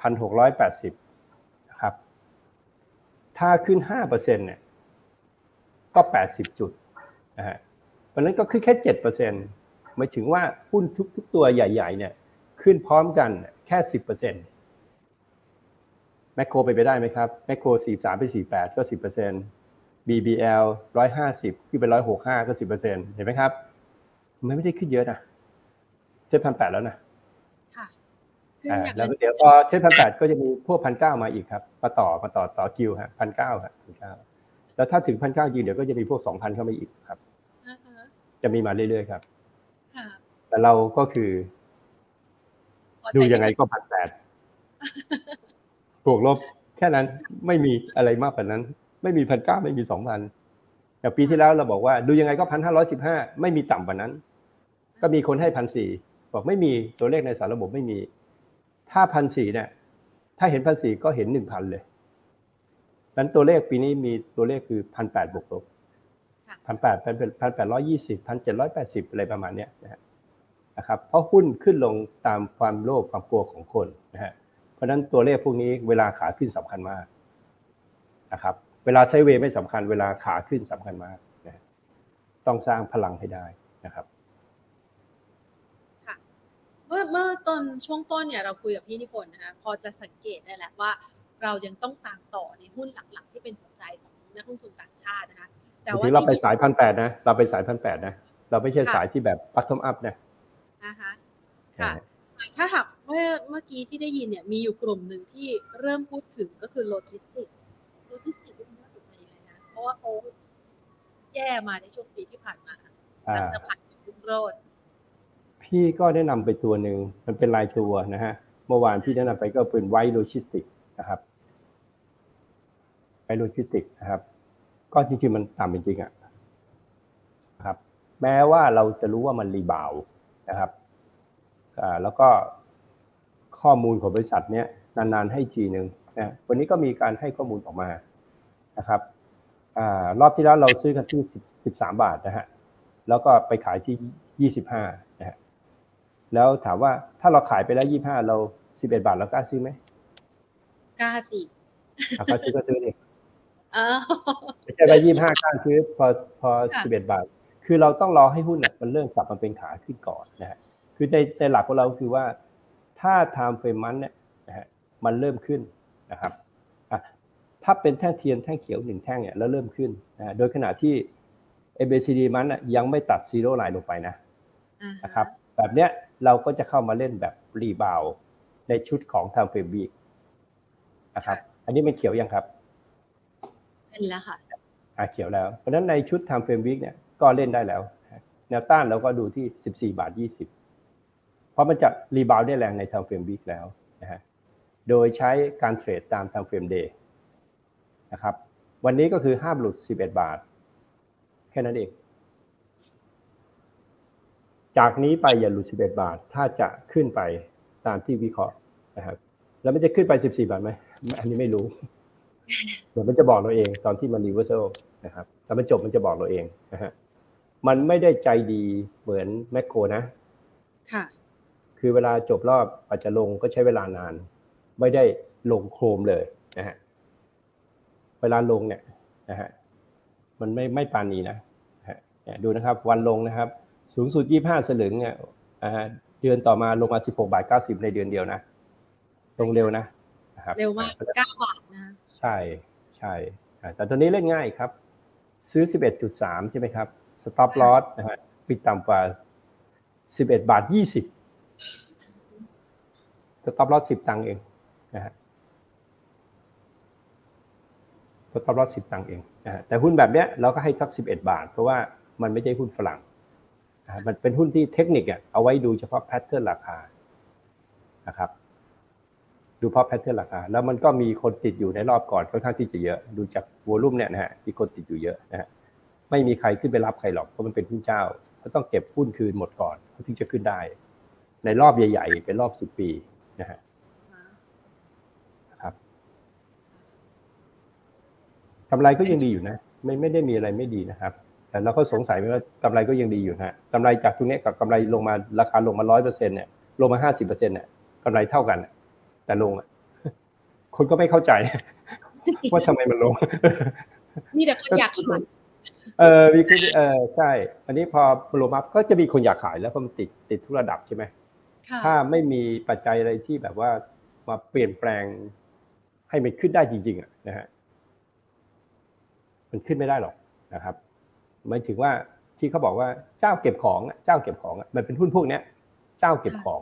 พันหกร้อยแปดสิบนะครับ ถ้าขึ้นห้าเปอร์เซ็นเนี่ยก็แปดสิบจุดนะฮะเพราะนั้นก็ขึ้นแค่เจ็ดเปอร์เซ็นต์ มายถึงว่าหุ้นทุก ๆ ตัวใหญ่ ๆ เนี่ยขึ้นพร้อมกันแค่สิบเปอร์เซ็นต์แมคโครไปนไปได้ไหมครับแมคโครสี่สามไปสี่แปดก็สิบเปอร์เซ็นต์ BBL ร้อยห้าสิบขึ้นไปร้อยหกห้าก็สิบเปอร์เซ็นเห็นไหมครับมันไม่ได้ขึ้นเยอะนะเซ็ตพันแปดแล้วนะค่ะขึ้นอ่าอย่างแล้วนั้นเดี๋ยวพอเซ็ตพันแปดก็จะมีพวกพันเก้ามาอีกครับมาต่อมาต่อต่อคิวฮะพันเก้าครับพันเก้าแล้วถ้าถึงพันเก้าจริงเดี๋ยวก็จะมีพวกสองพันเข้ามาอีกครับอ่าฮะจะมีมาเรื่อยๆครับค่ะ แต่เราก็คือพอใจดูยังไงก็พันแปดบวกลบแค่นั้นไม่มีอะไรมากกว่านั้น ไม่มีพันเก้าไม่มีสองพันแต่ปีที่แล้วเราบอกว่า ดูยังไงก็พันห้าร้อยสิบห้าไม่มีต่ำกว่านั้น ก็มีคนให้พันสี่บอกไม่มีตัวเลขในสารระบบไม่มี ถ้าพันสี่เนี่ย ถ้าเห็นพันสี่ก็เห็นหนึ่งพันเลยนั้นตัวเลขปีนี้มีตัวเลขคือพันแปดบวกลบพันแปดพันพันแปดร้อยยี่สิบพันเจ็ดร้อยแปดสิบอะไรประมาณเนี้ยนะ ครับเพราะหุ้นขึ้นลงตามความโลภความกลัวของคนนะฮะเพราะฉะนั้นตัวเลขพวกนี้เวลาขาขึ้นสำคัญมากนะครับเวลาไซเวย์ไม่สำคัญเวลาขาขึ้นสำคัญมากนะต้องสร้างพลังให้ได้นะครับเมื่อเมื่อตอนช่วงต้นเนี่ยเราคุยกับพี่นิพนธ์นะคะพอจะสังเกตได้แล้วว่า เรายังต้องตามต่อในหุ้นหลักๆ ที่เป็นหัวใจของนักลงทุนต่างชาตินะคะแต่ว่าเราไปสายพันแปดนะ เราไปสายพันแปดนะ เราไม่ใช่สายที่แบบ bottom up นะ นะคะค่ะถ้าหากเมื่อเมื่อกี้ที่ได้ยินเนี่ยมีอยู่กลุ่มหนึ่งที่เริ่มพูดถึงก็คือ logistic logistic เป็นว่าสนใจยังไงนะเพราะว่าเขาแย่มาในช่วงปีที่ผ่านมาหลังจากผ่านรุ่งโรจน์พี่ก็แนะนำไปตัวหนึ่งมันเป็นรายตัวนะฮะเมื่อวานพี่แนะนำไปก็เป็น WICE Logistics นะครับ WICE Logistics นะครับ ก็จริงๆมันต่ำจริงๆอะครับ แม้ว่าเราจะรู้ว่ามันรีบาวนะครับอ่า แล้วก็ข้อมูลของบริษัทเนี้ยนานๆให้จีหนึ่งนะวันนี้ก็มีการให้ข้อมูลออกมานะครับอ่ารอบที่แล้วเราซื้อกันที่สิบสามบาทนะฮะแล้วก็ไปขายที่ยี่สิบห้านะฮะแล้วถามว่าถ้าเราขายไปแล้วยี่ห้าเราสิบเอ็ดบาทเรากล้าซื้อไหมกล้าสิกล้าซื้อก็ซื้อดิไม่ใช่ว่ายี่ห้ากล้าซื้อพอพอสิบเอ็ดบาท คือเราต้องรอให้หุ้นมันเริ่มกลับมาเป็นขาขึ้นก่อนนะฮะ คือในในหลักของเราคือว่าถ้า time frame มันเนี่ยนะฮะมันเริ่มขึ้นนะครับถ้าเป็นแท่งเทียนแท่งเขียวหนึ่งแท่งเนี่ยแล้วเริ่มขึ้นนะโดยขณะที่ ABCD มันยังไม่ตัดซีโร่ไลน์ลงไปนะนะครับแบบเนี้ยเราก็จะเข้ามาเล่นแบบ rebound ในชุดของ time frame week นะครับอันนี้เป็นเขียวยังครับเป็นแล้วค่ะอ่าเขียวแล้ว เพราะฉะนั้นในชุด time frame week เนี่ยก็เล่นได้แล้วแนวต้านเราก็ดูที่ 14 บาท 20เพ ราะมันจะ rebound ได้แรงใน time frame week แล้วนะฮะโดยใช้การ trade ตาม time frame day นะครับวันนี้ก็คือห้ามหลุด 11 บาท แค่นั้นเอง จากนี้ไปอย่าหลุด 11 บาท ถ้าจะขึ้นไปตามที่วิเคราะห์นะครับ แล้วมันจะขึ้นไป 14 บาทไหมอันนี้ไม่รู้เดี๋ยวมันจะบอกเราเองตอนที่มัน reversal นะครับแต่มันจบมันจะบอกเราเองนะฮะมันไม่ได้ใจดีเหมือนแมคโครนะ ค่ะ คือเวลาจบรอบอาจจะลงก็ใช้เวลานาน ไม่ได้ลงโครมเลยนะฮะเวลาลงเนี่ยนะฮะมันไม่ไม่ปานนี้นะดูนะครับวันลงนะครับ สูงสุดยี่ห้าสลึงเนี่ยเดือนต่อมาลงมาสิบหกบาทเก้าสิบในเดือนเดียวนะ ลงเร็วนะครับเร็วมากเก้าบาทนะใช่ใช่แต่ตัวนี้เล่นง่ายครับ ซื้อสิบเอ็ดจุดสามใช่ไหมครับสต็อปลอสนะฮะปิดต่ำกว่าสิบเอ็ดบาทยี่ stop loss สิบตังค์เองนะฮะ stop loss สิบตังค์เองนะฮะแต่หุ้นแบบเนี้ยเราก็ให้สักสิบเอ็ดบาท เพราะว่ามันไม่ใช่หุ้นฝรั่งมันเป็นหุ้นที่เทคนิคอะเอาไว้ดูเฉพาะ pattern ราคานะครับดูเพราะ pattern ราคาแล้วมันก็มีคนติดอยู่ในรอบก่อนค่อนข้างที่จะเยอะ ดูจาก volume เนี่ยนะฮะมีคนติดอยู่เยอะนะฮะไม่มีใครขึ้นไปรับใครหรอกเพราะมันเป็นหุ้นเจ้าเขาต้องเก็บหุ้นคืนหมดก่อนเขาถึงจะขึ้นได้ ในรอบใหญ่ ๆ เป็นรอบสิบปี นะฮะครับกำไรก็ยังดีอยู่นะ ไม่ไม่ได้มีอะไรไม่ดีนะครับ แต่เราก็สงสัยว่ากำไรก็ยังดีอยู่นะกำไรจากตรงนี้กับกำไรลงมาราคาลงมาร้อยเปอร์เซ็นเนี่ยลงมาห้าสิบเปอร์เซ็นเนี่ยกำไรเท่ากันแต่ลงอะคนก็ไม่เข้าใจ ว่าทำไมมันลงมีแต่คนอยากขายเออมีคือเออใช่ อันนี้พอลงมาก็จะมีคนอยากขายแล้วเพราะมันติดติดทุกระดับใช่ไหม ถ้าไม่มีปัจจัยอะไรที่แบบว่ามาเปลี่ยนแปลงให้มันขึ้นได้จริงๆอะนะฮะมันขึ้นไม่ได้หรอกนะครับหมายถึงว่าที่เขาบอกว่าเจ้าเก็บของเจ้าเก็บของมันเป็นหุ้นพวกเนี้ย เจ้าเก็บของ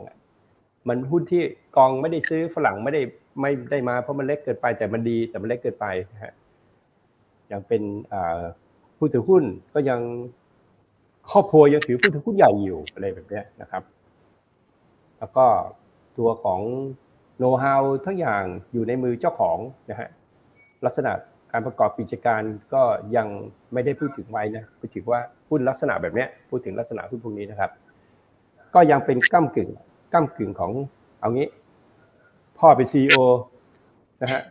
มันหุ้นที่กองไม่ได้ซื้อฝรั่งไม่ได้ไม่ได้มาเพราะมันเล็กเกินไปแต่มันดีแต่มันเล็กเกินไปนะฮะย่างเป็นผู้ถือหุ้นก็ยังครอบครัวยังถือผู้ถือหุ้นใหญ่อยู่อะไรแบบนี้นะครับ แล้วก็ตัวของโน้ตฮาวทั้งอย่างอยู่ในมือเจ้าของนะฮะลักษณะการประกอบกิจการก็ยังไม่ได้พูดถึงไว้นะพูดถึงว่าหุ้นลักษณะแบบนี้พูดถึงลักษณะหุ้นพวกนี้นะครับ ก็ยังเป็นก้ากึ่งก้ากึ่งของเอางี้ พ่อเป็นซีอนะฮะ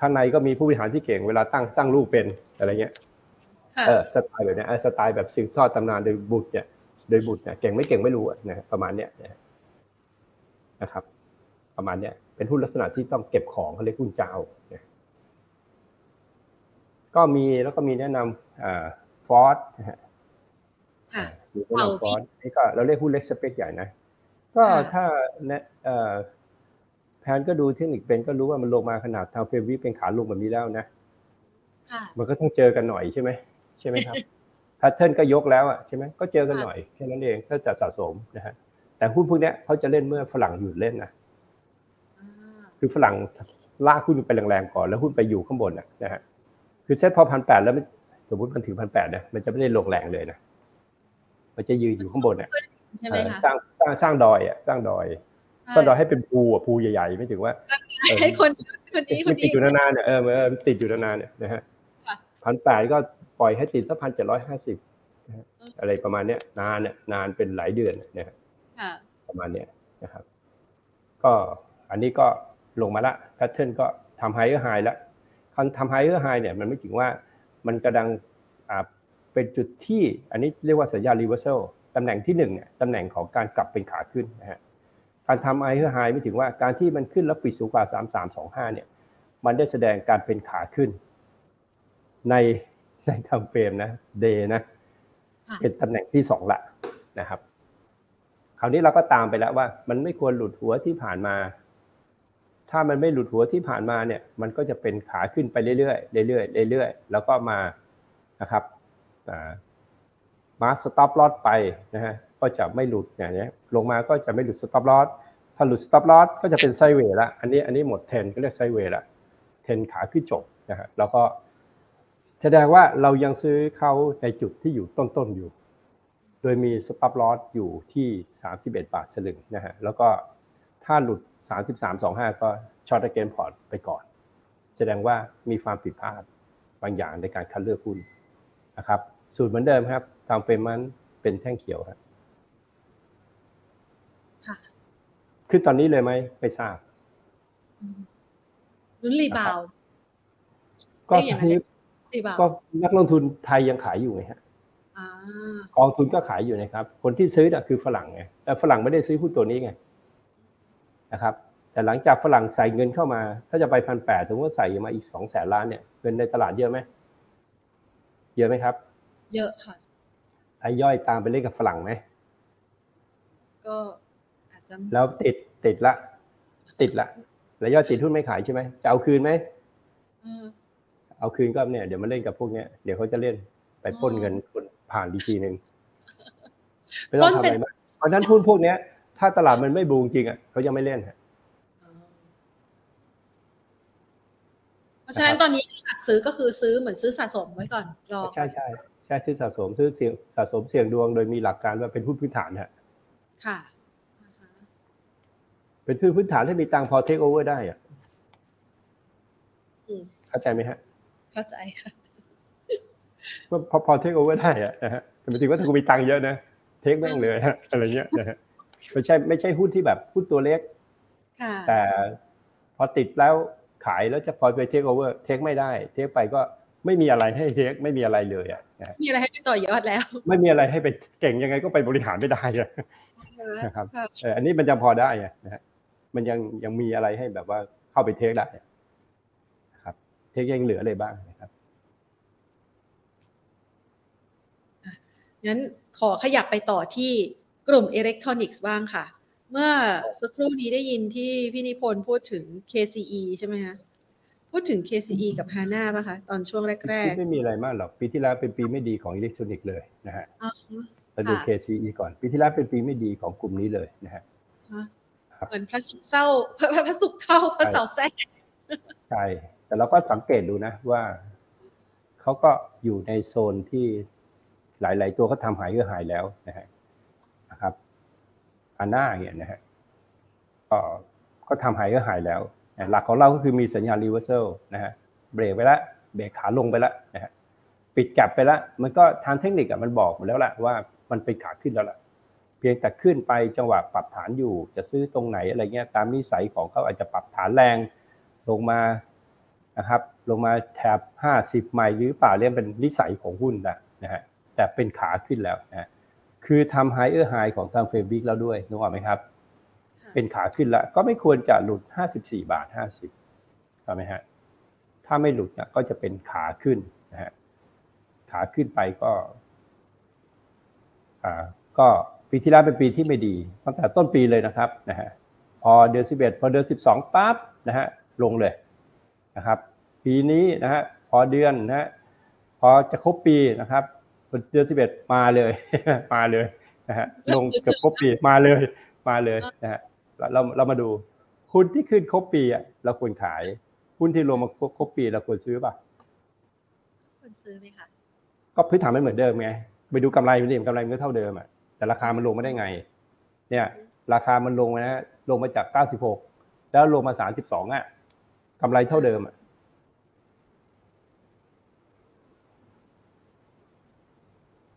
ข้างในก็มีผู้บริหารที่เก่งเวลาตั้งสร้างลูกเป็นอะไรเงี้ยเออสไตล์แบบนี้สไตล์แบบสืบทอดตำนานโดยบุตรเนี่ยโดยบุตรเนี่ยเก่งไม่เก่งไม่รู้นะประมาณเนี้ย นะครับ ประมาณเนี้ยเป็นหุ้นลักษณะที่ต้องเก็บของเขาเรียกหุ้นเจ้าก็มีแล้วก็มีแนะนำอ่าฟอร์ดนะฮะมีแนะนำฟอร์ดนี่ก็เราเรียกหุ้นเล็กสเปคใหญ่นะ ก็ถ้าเนี่ยแพนก็ดูเทคนิคเป็นก็รู้ว่ามันลงมาขนาดทางเฟรมวิเป็นขาลงแบบนี้แล้วนะมันก็ต้องเจอกันหน่อยใช่ไหมใช่ไหมครับแพทเทิร์นก็ยกแล้วอะใช่ไหมก็เจอกันหน่อยแค่นั้นเองถ้าจะสะสมนะฮะ แต่หุ้นพวกนี้เขาจะเล่นเมื่อฝรั่งหยุดเล่นนะคือฝรั่งลากหุ้นไปแรงๆก่อนแล้วหุ้นไปอยู่ข้างบนนะฮะคือเซ็ตพอพันแปดแล้วสมมติมันถึงพันแปดเนี่ยมันจะไม่ได้ลงแรงเลยนะมันจะยืนอยู่ข้างบนเนี่ยสร้างสร้างสร้างดอยอะสร้างดอยสร้างดอยให้เป็นภูอะภูใหญ่ๆไม่ถึงว่าให้คนคนนี้คนนี้ติดอยู่นานๆเนี่ยเออติดอยู่นานๆเนี่ยนะฮะพันแปดก็ปล่อยให้ติดสักพันเจ็ดร้อยห้าสิบอะไรประมาณเนี้ยนานเนี่ยนานเป็นหลายเดือนนะฮะ ประมาณเนี้ยนะครับ ก็อันนี้ก็ลงมาละ pattern ก็ทำ higher high แล้วการทำ higher high เนี่ยมันหมายถึงว่ามันกระดังเป็นจุดที่อันนี้เรียกว่าสัญญาณ reversal ตำแหน่งที่หนึ่งเนี่ยตำแหน่งของการกลับเป็นขาขึ้นนะฮะการทำ higher high หมายถึงว่าการที่มันขึ้นแล้วปิดสูงกว่าสามสามสองห้าเนี่ย มันได้แสดงการเป็นขาขึ้น ในใน time frame นะ day นะ เป็นตำแหน่งที่สองละนะครับ คราวนี้เราก็ตามไปแล้วว่า มันไม่ควรหลุดหัวที่ผ่านมา ถ้ามันไม่หลุดหัวที่ผ่านมาเนี่ย มันก็จะเป็นขาขึ้นไปเรื่อยๆเรื่อยๆเรื่อยๆแล้วก็มานะครับมา stop loss ไปนะฮะก็จะไม่หลุดอย่างนี้ลงมาก็จะไม่หลุด stop loss ถ้าหลุด stop loss ก็จะเป็น sideway ละอันนี้อันนี้หมดเทนก็เรียก sideway ละเทนขาขึ้นจบนะฮะแล้วก็แสดงว่าเรายังซื้อเขาในจุดที่อยู่ต้นๆอยู่ โดยมี stop loss อยู่ที่ 31 บาทสลึงนะฮะแล้วก็ถ้าหลุด 33.25 ก็ short against port ไปก่อน แสดงว่ามีความผิดพลาดบางอย่างในการคัดเลือกหุ้นนะครับสูตรเหมือนเดิมครับ time frame มันเป็นแท่งเขียวครับขึ้นตอนนี้เลยไหมไม่ทราบลุ้นรีบาวก็ทีก็นักลงทุนไทยยังขายอยู่ไงฮะ กองทุนก็ขายอยู่นะครับ คนที่ซื้อน่ะคือฝรั่งไงแต่ฝรั่งไม่ได้ซื้อหุ้นตัวนี้ไงนะครับ แต่หลังจากฝรั่งใส่เงินเข้ามา ถ้าจะไปพันแปดถึงว่าใส่มาอีกสองแสนล้านเนี่ยเงินในตลาดเยอะไหมเยอะไหมครับ เยอะค่ะไอ้ย่อยตามไปเล่นกับฝรั่งไหมก็อาจจะแล้วติดติดละ ติดละแล้วย่อยติดหุ้นไม่ขายใช่ไหมจะเอาคืนไหมเอาคืนก็เนี่ยเดี๋ยวมาเล่นกับพวกเนี้ยเดี๋ยวเขาจะเล่นไปป้นเงินคน ผ่านดีทีหนึ่งไม่ต้องทำอะไรมากเพราะนั้นหุ้นพวกเนี้ย ถ้าตลาดมันไม่บูงจริงอะเขายังไม่เล่นฮะเพราะฉะนั้นตอนนี้ซื้อก็คือซื้อเหมือนซื้อสะสมไว้ก่อนรอใช่ใช่ใช่ซื้อสะสมซื้อเสี่ยงสะสมเสี่ยงดวงโดยมีหลักการว่าเป็นหุ้นพื้นฐานฮะค่ะเป็นพื้นพื้นฐานที่มีตังพอเทคโอเวอร์ได้อะเข้าใจไหมฮะ เข้าใจค่ะ ว่าพอพอเทคโอเวอร์ได้อะนะฮะแต่หมายถึงว่าถ้าคุณมีตังค์เยอะนะ take แม่งเลยฮะอะไรเงี้ยนะฮะไม่ใช่ไม่ใช่หุ้นที่แบบหุ้นตัวเล็กแต่พอติดแล้วขายแล้วจะพอไป takeover take ไม่ได้ take ไปก็ไม่มีอะไรให้ take ไม่มีอะไรเลยอะมีอะไรให้ต่อยอดแล้ว ไม่มีอะไรให้ไปเก่งยังไงก็ไปบริหารไม่ได้นะครับอันนี้มันจะพอได้นะฮะมันยังยังมีอะไรให้แบบว่าเข้าไปเทคได้เทคยังเหลืออะไรบ้างนะครับ งั้นขอขยับไปต่อที่กลุ่มอิเล็กทรอนิกส์บ้างค่ะ เมื่อสักครู่นี้ได้ยินที่พี่นิพนธ์พูดถึง KCE ใช่ไหมคะพูดถึง KCE กับ HANA ป่ะคะ ตอนช่วงแรกๆไม่มีอะไรมากหรอก ปีที่แล้วเป็นปีไม่ดีของอิเล็กทรอนิกส์เลยนะฮะเราดู KCE ก่อน ปีที่แล้วเป็นปีไม่ดีของกลุ่มนี้เลยนะฮะเหมือนพระสุขเศร้าพระสุขเข้าพระเสาแทรกใช่แต่เราก็สังเกตดูนะว่าเขาก็อยู่ในโซนที่ หลาย ๆ ตัวก็ทำหายก็หายแล้วนะฮะนะครับอันหน้าเนี่ยนะฮะก็ก็ทำหายก็หายแล้วหลักของเราก็คือมีสัญญาณรีเวอร์เซลนะฮะเบรกไปแล้วเบรกขาลงไปแล้วนะฮะปิดกลบไปแล้วมันก็ทางเทคนิคอะมันบอกหมดแล้วแหละว่ามันเป็นขาขึ้นแล้วล่ะเพียงแต่ขึ้นไปจังหวะปรับฐานอยู่ จะซื้อตรงไหนอะไรเงี้ยตามนิสัยของเขาอาจจะปรับฐานแรงลงมานะครับ ลงมาแถบ 50ไมล์หรือเปล่าเรียกเป็นนิสัยของหุ้นนะนะฮะ แต่เป็นขาขึ้นแล้วนะคือทำไฮเออร์ไฮของทางเฟรมบิกแล้วด้วยนึกออกไหมครับ เป็นขาขึ้นแล้ว ก็ไม่ควรจะหลุด 54 บาท 50ถูกไหมฮะถ้าไม่หลุดนะก็จะเป็นขาขึ้นนะฮะขาขึ้นไปก็อ่าก็ปีที่แล้วเป็นปีที่ไม่ดีตั้งแต่ต้นปีเลยนะครับนะฮะพอเดือน11 พอเดือน 12ปั๊บนะฮะลงเลยนะครับ ปีนี้นะฮะพอเดือนนะฮะพอจะครบปีนะครับ เดือน11มาเลยมาเลยนะฮะลงเกือบครบปีมาเลยมาเลยนะฮะเราเรามาดูหุ้นที่ขึ้นครบปีอะเราควรขายหุ้นที่รวมมาครบปีเราควรซื้อป่ะควรซื้อไหมคะก็พื้นฐานไม่เหมือนเดิมไงไปดูกำไรมันดิกำไรมันก็เท่าเดิมอะแต่ราคามันลงไม่ได้ไง เนี่ย ราคามันลงนะลงมาจาก 96 แล้วลงมา 32อะกำไรเท่าเดิมอะ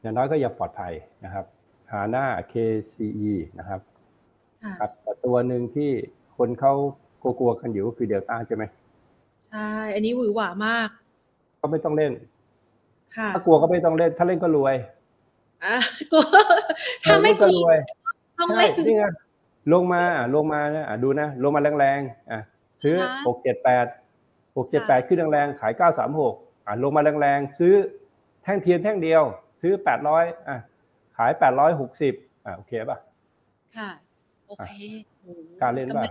อย่างน้อยก็ยังปลอดภัยนะครับหาหน้า KCE นะครับครับแต่ตัวหนึ่งที่คนเขากลัวๆกันอยู่ก็คือเดลต้าใช่ไหมใช่ อันนี้หวือหวามาก ก็ไม่ต้องเล่นค่ะถ้ากลัวก็ไม่ต้องเล่น ถ้าเล่นก็รวยอะกลัวถ้าไม่กก็ลัรววยต้องใช่เล่นนี่ไงลงมาอะลงมานะอะดูนะ ลงมาแรงๆอะซื้อค่ะหกเจ็ดแปดหกเจ็ดแปดขึ้นแรงๆขายเก้าสามหกอะลงมาแรงๆซื้อแท่งเทียนแท่งเดียว ซื้อแปดร้อยอะขายแปดร้อยหกสิบอะโอเคป่ะ ค่ะ โอเคโอ้กล้ารเล่นป่ะ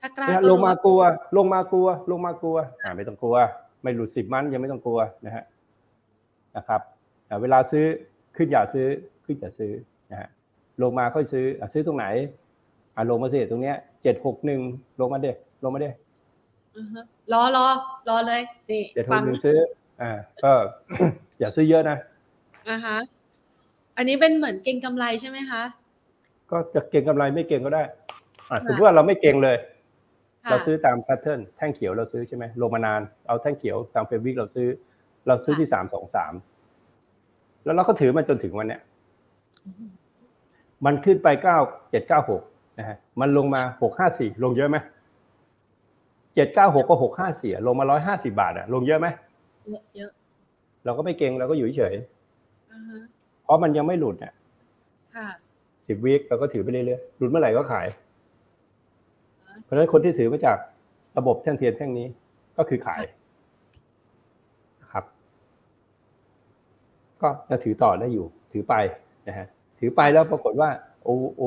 ถ้ากล้าเนี่ยก็ลงมากลัว ลงมากลัว ลงมากลัว อ่าไม่ต้องกลัว ไม่หลุดสิบมันยังไม่ต้องกลัวนะฮะนะครับอ่าเวลาซื้อขึ้นอย่าซื้อขึ้นอย่าซื้อนะฮะลงมาค่อยซื้ออะซื้อตรงไหนอ่าลงมาสิตรงเนี้ยเจ็ดหกหนึ่งลงมาเด็ลงมาเด็อือฮะรอรอรอเลยนี่เจ็ดหฟักงหนึ่งซื้ออ่าก็ อย่าซื้อเยอะนะอะฮะอันนี้เป็นเหมือนเก็งกำไรใช่ไหมคะ ก็จะเก่งกำไรไม่เก่งก็ได้อ่าสมมติว่าเราไม่เก่งเลยค่ะเราซื้อตามแพทเทิร์นแท่งเขียวเราซื้อใช่ไหมลงมานานเอาแท่งเขียวตามเฟรวิกเราซื้อ เราซื้อที่สามสองสามแล้วเราก็ถือมันจนถึงวันเนี้ยอืมมันขึ้นไปเก้าเจ็ดเก้าหกนะฮะมันลงมาหกห้าสี่ลงเยอะไหมเจ็ดเก้าหกก็หกห้าสี่ลงมาร้อยห้าสิบาทอะลงเยอะไหมเยอะ เยอะเราก็ไม่เก่งเราก็อยู่เฉยอ่าฮะๆเพราะมันยังไม่หลุดเนี่ยค่ะสิบวิเราก็ถือไปเรื่อยๆหลุดเมื่อไหร่ก็ขาย เพราะฉะนั้นคนที่ซื้อมาจากระบบแท่งเทียนแท่งนี้ก็คือขายนะครับ ก็จะถือต่อได้อยู่ ถือไปนะฮะถือไปแล้วปรากฏว่า โอโอ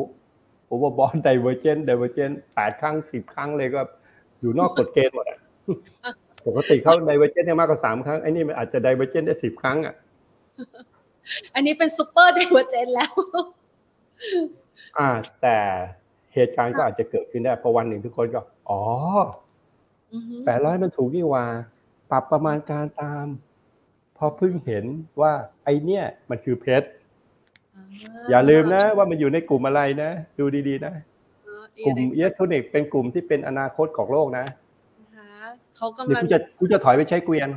overbought divergence divergence แปดครั้งสิบครั้งเลยก็อยู่นอกกฎเกณฑ์หมดอะ ปกติเขา divergence ได้มากกว่าสามครั้งไอ้นี่มันอาจจะ divergence ได้สิบครั้งอะอันนี้เป็น super divergence แล้ว อ่า แต่เหตุการณ์ก็อาจจะเกิดขึ้นได้เพราะวันหนึ่งทุกคนก็ อ๋ออือฮึแปดร้อยมันถูกนี่หว่า ปรับประมาณการตาม พอเพิ่งเห็นว่า ไอเนี่ย มันคือเพชรอย่าลืมนะ ว่ามันอยู่ในกลุ่มอะไรนะ ดูดีๆนะ กลุ่มอิเล็กทรอนิกส์เป็นกลุ่มที่เป็นอนาคตของโลกนะนะคะ เขากำหรือลังคุณจะคุณจะถอยไปใช้เกวียน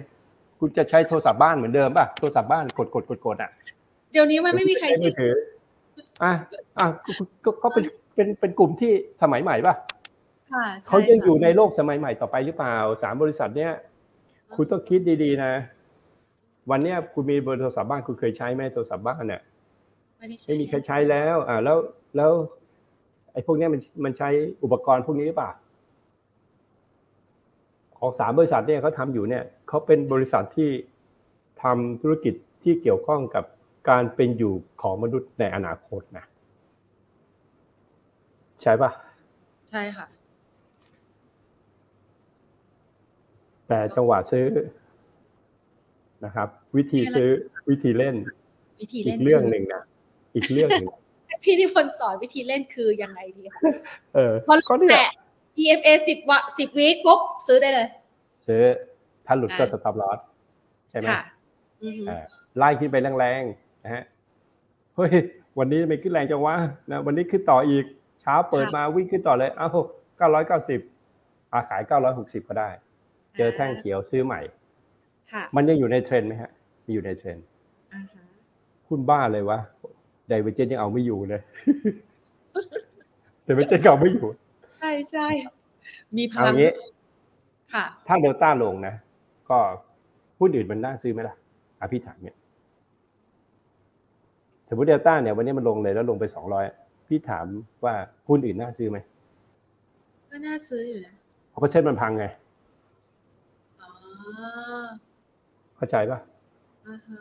คุณจะใช้โทรศัพท์บ้านเหมือนเดิมป่ะโทรศัพท์บ้านกดกดกดกดอะ เดี๋ยวนี้มันไม่มีใครใช้ใช้มือถืออะอะก็ก็ก็เป็นเป็นเป็นกลุ่มที่สมัยใหม่ป่ะค่ะใช่เขายังค่ะอยู่ในโลกสมัยใหม่ต่อไปหรือเปล่าสามบริษัทเนี้ยคุณต้องคิดดีๆนะ วันเนี้ยคุณมีเบอร์โทรศัพท์บ้านคุณเคยใช้ไหมโทรศัพท์บ้านเนี่ยไม่ได้ใช้ไม่มีใครใช้แล้ว อ่าแล้วแล้ว ไอ้พวกเนี้ยมันมันใช้อุปกรณ์พวกนี้หรือเปล่า ของสามบริษัทเนี่ยเขาทำอยู่เนี่ยเขาเป็นบริษัทที่ทำธุรกิจที่เกี่ยวข้องกับการเป็นอยู่ของมนุษย์ในอนาคตนะใช่ปะใช่ค่ะ แต่จังหวะซื้อนะครับ วิธีซื้อวิธีเล่น วิธีอีเล่กนเรื่องหนึ่งนะอีกเรื่องหนึ่งพี่นิพนธ์สอนวิธีเล่นคือยังไงดีคะเออพอก็เนี่ยแตะ EMA สิบวะสิบวิปุ๊บซื้อได้เลย ซื้อ ถ้าหลุดก็อ่า stop loss ใช่ไหมค่ะอือฮึอ่าไล่ขึ้นไปแรงๆนะฮะเฮ้ยวันนี้ไม่ขึ้นแรงจังวะนะวันนี้ขึ้นต่ออีกเช้าเปิดมาวิ่งขึ้นต่อเลยเอ้าเก้าร้อยเก้าสิบอาขายเก้าร้อยหกสิบก็ได้ เจอแท่งเขียวซื้อใหม่ค่ะมันยังอยู่ในเทรนด์ไหมฮะมีอยู่ในเทรนด์อ่าฮะหุ้นบ้าเลยวะ divergence ยังเอาไม่อยู่เลยไดเวอร์เจนเอาไม่อยู่ ใช่ใช่มีพเอาลังงี้ค่ะ ถ้าเดลต้าลงนะ ก็หุ้นอื่นมันน่าซื้อไหมล่ะอะพี่ถามเนี่ยสมมติเดลต้าเนี่ยวันนี้มันลงเลยแล้วลงไปสองร้อยพี่ถามว่าหุ้นอื่นน่าซื้อไหมก็น่าซื้ออยู่นะเพราะเซ็นมันพังไงอ๋อเข้าใจปะอ่าฮะ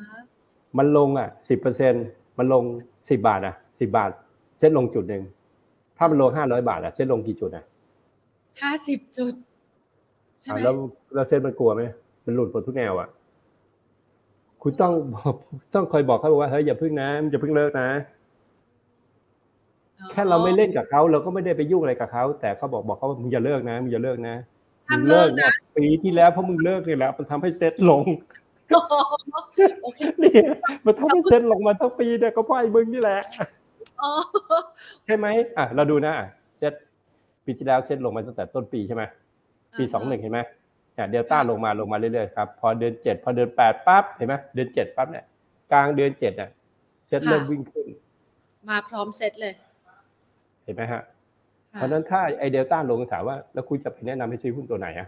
มันลงอะสิบเปอร์เซ็นมันลงสิบาทอะสิบาท เซ็นลงจุดหนึ่ง ถ้ามันลงห้าร้อยบาทอะเซ็นลงกี่จุดอะห้าสิบจุดใช่อะไหมแล้วแล้วเซ็นมันกลัวไหมมันหลุดหมดทุกแนวอะคุณต้องบอกต้องคอยบอกเขาว่าเฮ้ยอย่าพึ่งนะอย่าพึ่งเลิกนะแค่เราไม่เล่นกับเขาเราก็ไม่ได้ไปยุ่งอะไรกับเขาแต่เขาบอกบอกเขาว่ามึงอย่าเลิกนะมึงอย่าเลิกนะห้ามมึงเลิกเนี่ยนะปีที่แล้วเพราะมึงเลิกเนี่ยแหละมันทำให้เซ็ตลงโอเคเนี่ยมันทำให้เซ็ตลงมาทั้งปีเนี่ยก็เพราะไอ้มึงนี่แหละอ๋อ ใช่ไหมอะเราดูนะเซ็ตปีที่แล้วเซ็ตลงมาตั้งแต่ต้นปีใช่ไหมปีสองหนึ่งเห็นไหมเนี่ยเดลต้าลงมาลงมาเรื่อยๆครับพอเดือนเจ็ดพอเดือนแปดปั๊บเห็นไหมเดือนเจ็ดปั๊บเนี่ยกลางเดือนเจ็ดเนี่ยเซ็ตเริ่มวิ่งขึ้น มาพร้อมเซตเลย เห็นไหมฮะค่ะเพราะฉะนั้นถ้าไอเดลต้าลงถามว่า แล้วคุณจะไปแนะนำให้ซื้อหุ้นตัวไหนอะ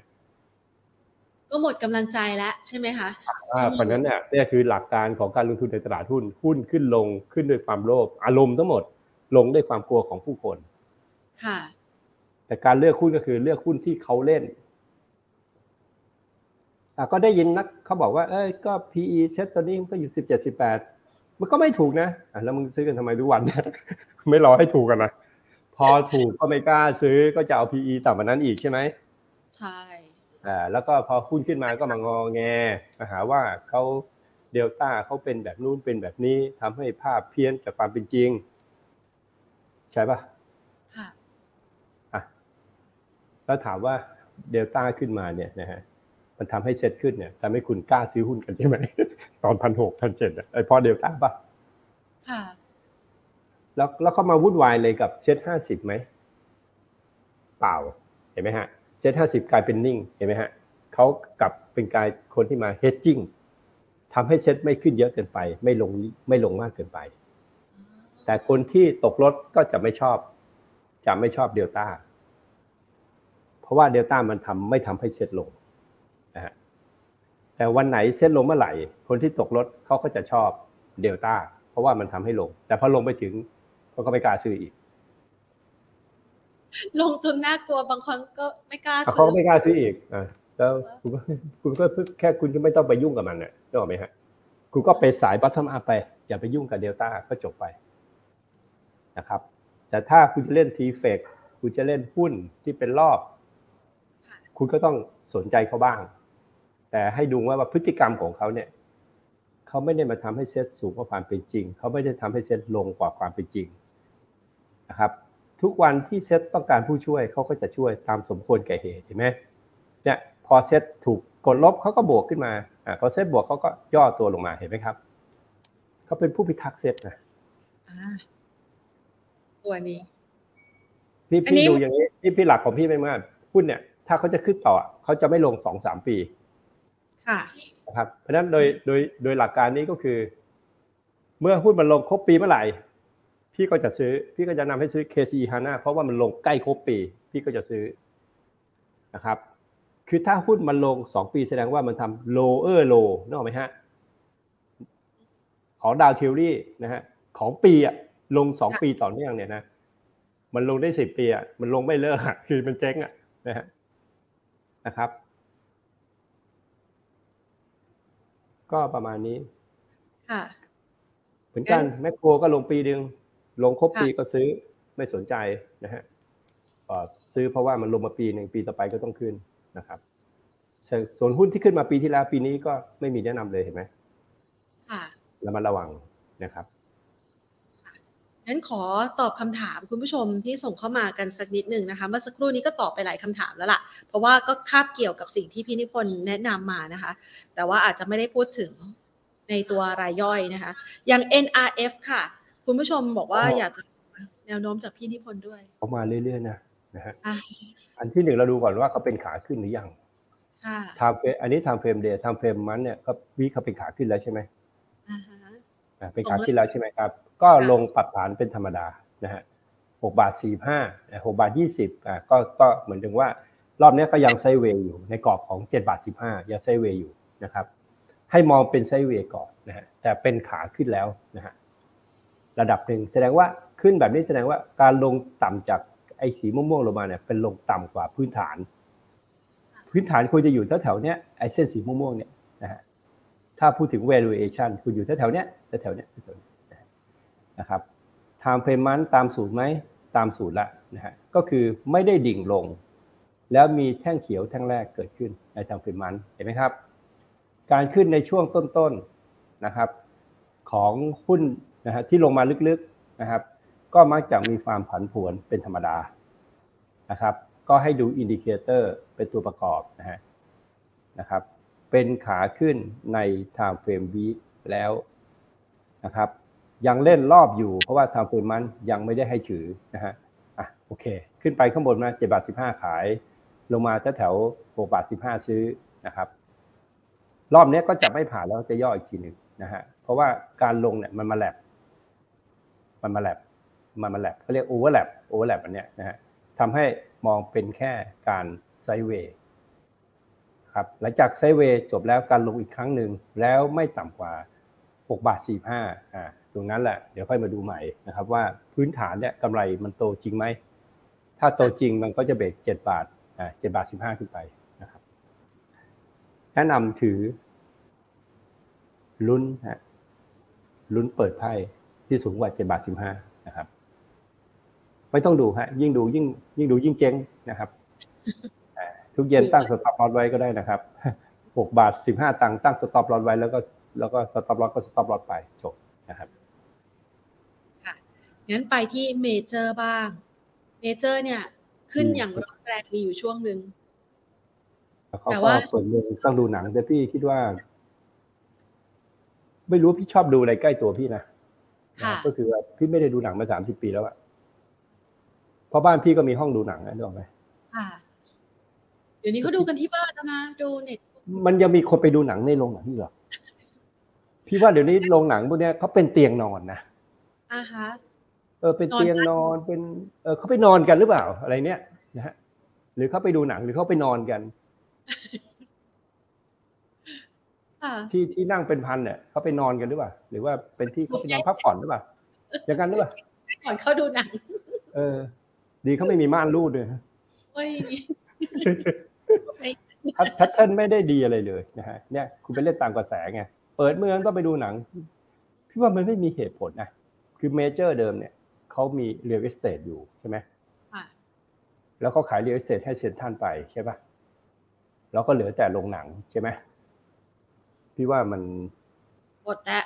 ก็หมดกำลังใจแล้วใช่ไหมคะอ่าเพราะฉะนั้นเนี่ยนี่คือหลักการของการลงทุนในตลาดหุ้นหุ้นขึ้นลงขึ้นด้วยความโลภอารมณ์ทั้งหมดลงด้วยความกลัวของผู้คนค่ะแต่การเลือกหุ้นก็คือเลือกหุ้นที่เขาเล่นอะก็ได้ยินนักเขาบอกว่า เอ้ยก็ PE เซ็ตตัวนี้มันก็อยู่สิบเจ็ดสิบแปดมันก็ไม่ถูกนะอะแล้วมึงซื้อกันทำไมทุกวันเนี่ยไม่รอให้ถูกกันนะพอถูกก็ไม่กล้าซื้อก็จะเอา PE ต่ำกว่านั้นอีกใช่ไหมใช่ อ่าแล้วก็พอหุ้นขึ้นมาก็มางอแงมาหาว่าเขาเดลต้าเขาเป็นแบบนู้นเป็นแบบนี้ทำให้ภาพเพี้ยนจากความเป็นจริง ใช่ปะค่ะอะแล้วถามว่าเดลต้าขึ้นมาเนี่ยนะฮะมันทำให้เซ็ตขึ้นเนี่ยทำให้คุณกล้าซื้อหุ้นกันใช่ไหมตอนพันหกพันเจ็ดไอ้พอเดลต้าปะค่ะแล้วแล้วเขามาวุ่นวายเลยกับเซ็ตห้าสิบไหมเปล่าเห็นไหมฮะเซ็ตห้าสิบกลายเป็นนิ่งเห็นไหมฮะเขากลับกลายเป็นคนที่มา hedging ทำให้เซ็ตไม่ขึ้นเยอะเกินไป ไม่ลงไม่ลงมากเกินไป แต่คนที่ตกรถก็จะไม่ชอบ จะไม่ชอบเดลต้าเพราะว่าเดลต้ามันทำไม่ทำให้เซ็ตลงนะฮะแต่วันไหนเซ็ตลงเมื่อไหร่ คนที่ตกรถเขาก็จะชอบเดลต้าเพราะว่ามันทำให้ลง แต่พอลงไปถึงเขาก็ไม่กล้าซื้ออีก ลงทุนน่ากลัวบางคนก็ไม่กล้าเขาซื้อก็ไม่กล้าซื้ออีกอะแล้วคุณก็คุณก็แค่คุณก็ไม่ต้องไปยุ่งกับมันเนี่ยนึกออกไหมฮะคุณก็ไปสายบัตทอมอัพไป อย่าไปยุ่งกับเดลต้าก็จบไปนะครับ แต่ถ้าคุณจะเล่นทีเฟกคุณจะเล่นหุ้นที่เป็นรอบ คุณก็ต้องสนใจเขาบ้าง แต่ให้ดูว่าว่าพฤติกรรมของเขาเนี่ยเขาไม่ได้มาทำให้เซ็ตสูงกว่าความเป็นจริง เขาไม่ได้ทำให้เซ็ตลงกว่าความเป็นจริงนะครับ ทุกวันที่เซ็ตต้องการผู้ช่วยเขาก็จะช่วยตามสมควรแก่เหตุเห็นไหมเนี่ยพอเซ็ตถูกกดลบเขาก็บวกขึ้นมาอ่าพอเซ็ตบวกเขาก็ย่อตัวลงมาเห็นไหมครับเขาเป็นผู้พิทักษ์เซ็ตนะอ่าตัวนี้พี่อันนี้พี่ดูอย่างนี้พี่พี่หลักของพี่เป็นว่าหุ้นเนี่ย ถ้าเขาจะขึ้นต่อเขาจะไม่ลงสองสามปี ค่ะนะครับเพราะฉะนั้นโดยโดยโดยหลักการนี้ก็คือ เมื่อหุ้นมันลงครบปีเมื่อไหร่ พี่ก็จะซื้อ พี่ก็จะนำให้ซื้อ KCE HANA เพราะว่ามันลงใกล้ครบปี พี่ก็จะซื้อนะครับ คือถ้าหุ้นมันลงสองปีแสดงว่ามันทำ lower low นึกออกไหมฮะ ของดาวเทลลี่นะฮะ ของปีอะลงสองปีต่อเนื่องเนี่ยนะ มันลงได้สิบปีอะมันลงไม่เลิกอะคือมันเจ๊งอะนะฮะ นะครับ ก็ประมาณนี้ ค่ะ เหมือนกันแมคโครก็ลงปีหนึ่ง ลงครบค่ะปีก็ซื้อไม่สนใจนะฮะเอ่อซื้อเพราะว่ามันลงมาปีหนึ่งปีต่อไปก็ต้องขึ้นนะครับส่วนส่วนหุ้นที่ขึ้นมาปีที่แล้วปีนี้ก็ไม่มีแนะนำเลยเห็นไหมค่ะระมัดระวังนะครับงั้นขอตอบคำถามคุณผู้ชมที่ส่งเข้ามากันสักนิดหนึ่งนะคะ เมื่อสักครู่นี้ก็ตอบไปหลายคำถามแล้วล่ะ เพราะว่าก็คาบเกี่ยวกับสิ่งที่พี่นิพนธ์แนะนำมานะคะ แต่ว่าอาจจะไม่ได้พูดถึงในตัวรายย่อยนะคะ อย่าง NRF ค่ะ คุณผู้ชมบอกว่าอ๋อออยากจะแนวโน้มจากพี่นิพนธ์ด้วยเขามาเรื่อยๆนะนะฮะอะอันที่หนึ่งเราดูก่อนว่าเขาเป็นขาขึ้นหรือยังทำเฟอันนี้ทำเฟรมเดย์ทำเฟรมมันเนี่ยก็วิเขาเป็นขาขึ้นแล้วใช่ไหมเป็นขาขึ้นแล้วใช่ไหมครับ ก็ลงปรับฐานเป็นธรรมดานะฮะหกบาทสี่ห้าหกบาทยี่สิบอ่าก็ก็เหมือนถึงว่ารอบนี้ก็ยังไซเวย์อยู่ในกรอบของเจ็ดบาทสิบห้ายังไซเวย์อยู่นะครับ ให้มองเป็นไซเวย์ก่อนนะฮะแต่เป็นขาขึ้นแล้วนะฮะ ระดับหนึ่งแสดงว่าขึ้นแบบนี้แสดงว่าการลงต่ำจากไอ้สีม่วงๆลงมาเนี่ยเป็นลงต่ำกว่าพื้นฐาน พื้นฐานควรจะอยู่แถวๆเนี้ยไอ้เส้นสีม่วงๆเนี่ยนะฮะถ้าพูดถึง valuation คุณอยู่แถวๆเนี้ยแถวๆเนี้ยนะครับ time frame มันตามสูตรไหมตามสูตรละนะฮะก็คือไม่ได้ดิ่งลง แล้วมีแท่งเขียวแท่งแรกเกิดขึ้นใน time frame มันเห็นไหมครับ การขึ้นในช่วงต้นๆนะครับ ของหุ้น นะฮะที่ลงมาลึกๆนะครับ ก็มักจะมีความผันผวนเป็นธรรมดานะครับ ก็ให้ดู indicator เป็นตัวประกอบนะฮะนะครับ เป็นขาขึ้นใน time frame week แล้วนะครับ ยังเล่นรอบอยู่เพราะว่า time frame มันยังไม่ได้ให้ถือนะฮะอะโอเค ขึ้นไปข้างบนมา7บาท15ขาย ลงมาแถวแถว6บาท15ซื้อนะครับรอบนี้ก็จะไม่ผ่านแล้วจะย่ออีกทีหนึ่งนะฮะเพราะว่าการลงเนี่ยมันมา lap มันมา lap มันมา lap เขาเรียก overlap overlap อันเนี้ยนะฮะทำให้มองเป็นแค่การไซเวย์ครับหลังจากไซเวย์จบแล้วการลงอีกครั้งหนึ่งแล้วไม่ต่ำกว่า 6 บาท 45อ่าตรงนั้นแหละเดี๋ยวค่อยมาดูใหม่นะครับว่าพื้นฐานเนี่ยกำไรมันโตจริงไหม ถ้าโตจริงมันก็จะเบรก7บาทอ่า7บาท 15 ขึ้นไปนะครับแนะนำถือลุ้นฮะลุ้นเปิดไพ่ ที่สูงกว่า7บาท15นะครับ ไม่ต้องดูฮะ ยิ่งดูยิ่ง ยิ่งดูยิ่งเจ๊งนะครับทุกเย็นตั้ง stop loss ไว้ก็ได้นะครับ6บาท15ตังค์ตั้ง stop loss ไว้แล้วก็แล้วก็ stop loss ก็ stop loss ไปจบนะครับค่ะงั้นไปที่เมเจอร์บ้าง เมเจอร์ เนี่ย ขึ้นอย่างร้อนแรงมีอยู่ช่วงหนึ่งแต่ว่าส่วนหนึ่งต้องดูหนังแต่พี่คิดว่า ไม่รู้พี่ชอบดูอะไรใกล้ตัวพี่นะ ก็คือว่าพี่ไม่ได้ดูหนังมาสามสิบปีแล้วอะเพราะบ้านพี่ก็มีห้องดูหนังนะนึกออกไหมค่ะเดี๋ยวนี้เขาดูกันที่บ้านแล้วนะดูเน็ตมันยังมีคนไปดูหนังในโรงหนังนี่หรอพี่ว่าเดี๋ยวนี้โรงหนังพวกนี้เขาเป็นเตียงนอนนะอ่าฮะเออเป็นเตียงนอนเป็น เออเขาไปนอนกันหรือเปล่าอะไรเนี้ยนะฮะหรือเขาไปดูหนังหรือเขาไปนอนกัน ที่ที่นั่งเป็นพันเนี่ยเขาไปนอนกันหรือเปล่า หรือว่าเป็นที่เขาไปนอนพักผ่อนหรือเปล่าอย่างนั้นหรือเปล่าก่อนเข้าดูหนังเออ ดีเขาไม่มีม่านรูดเลยโอ้ยแพทเทิร์นไม่ได้ดีอะไรเลยนะฮะเนี่ยคุณไปเล่นตามกระแสไงเปิดเมืองก็ไปดูหนังพี่ว่ามันไม่มีเหตุผลนะคือเมเจอร์เดิมเนี่ยเขามี real estate อยู่ใช่ไหมแล้วเขาขาย real estate ให้เซ็นทรัลไปใช่ปะแล้วก็เหลือแต่โรงหนังใช่ไหม พี่ว่ามันหมดแล้ว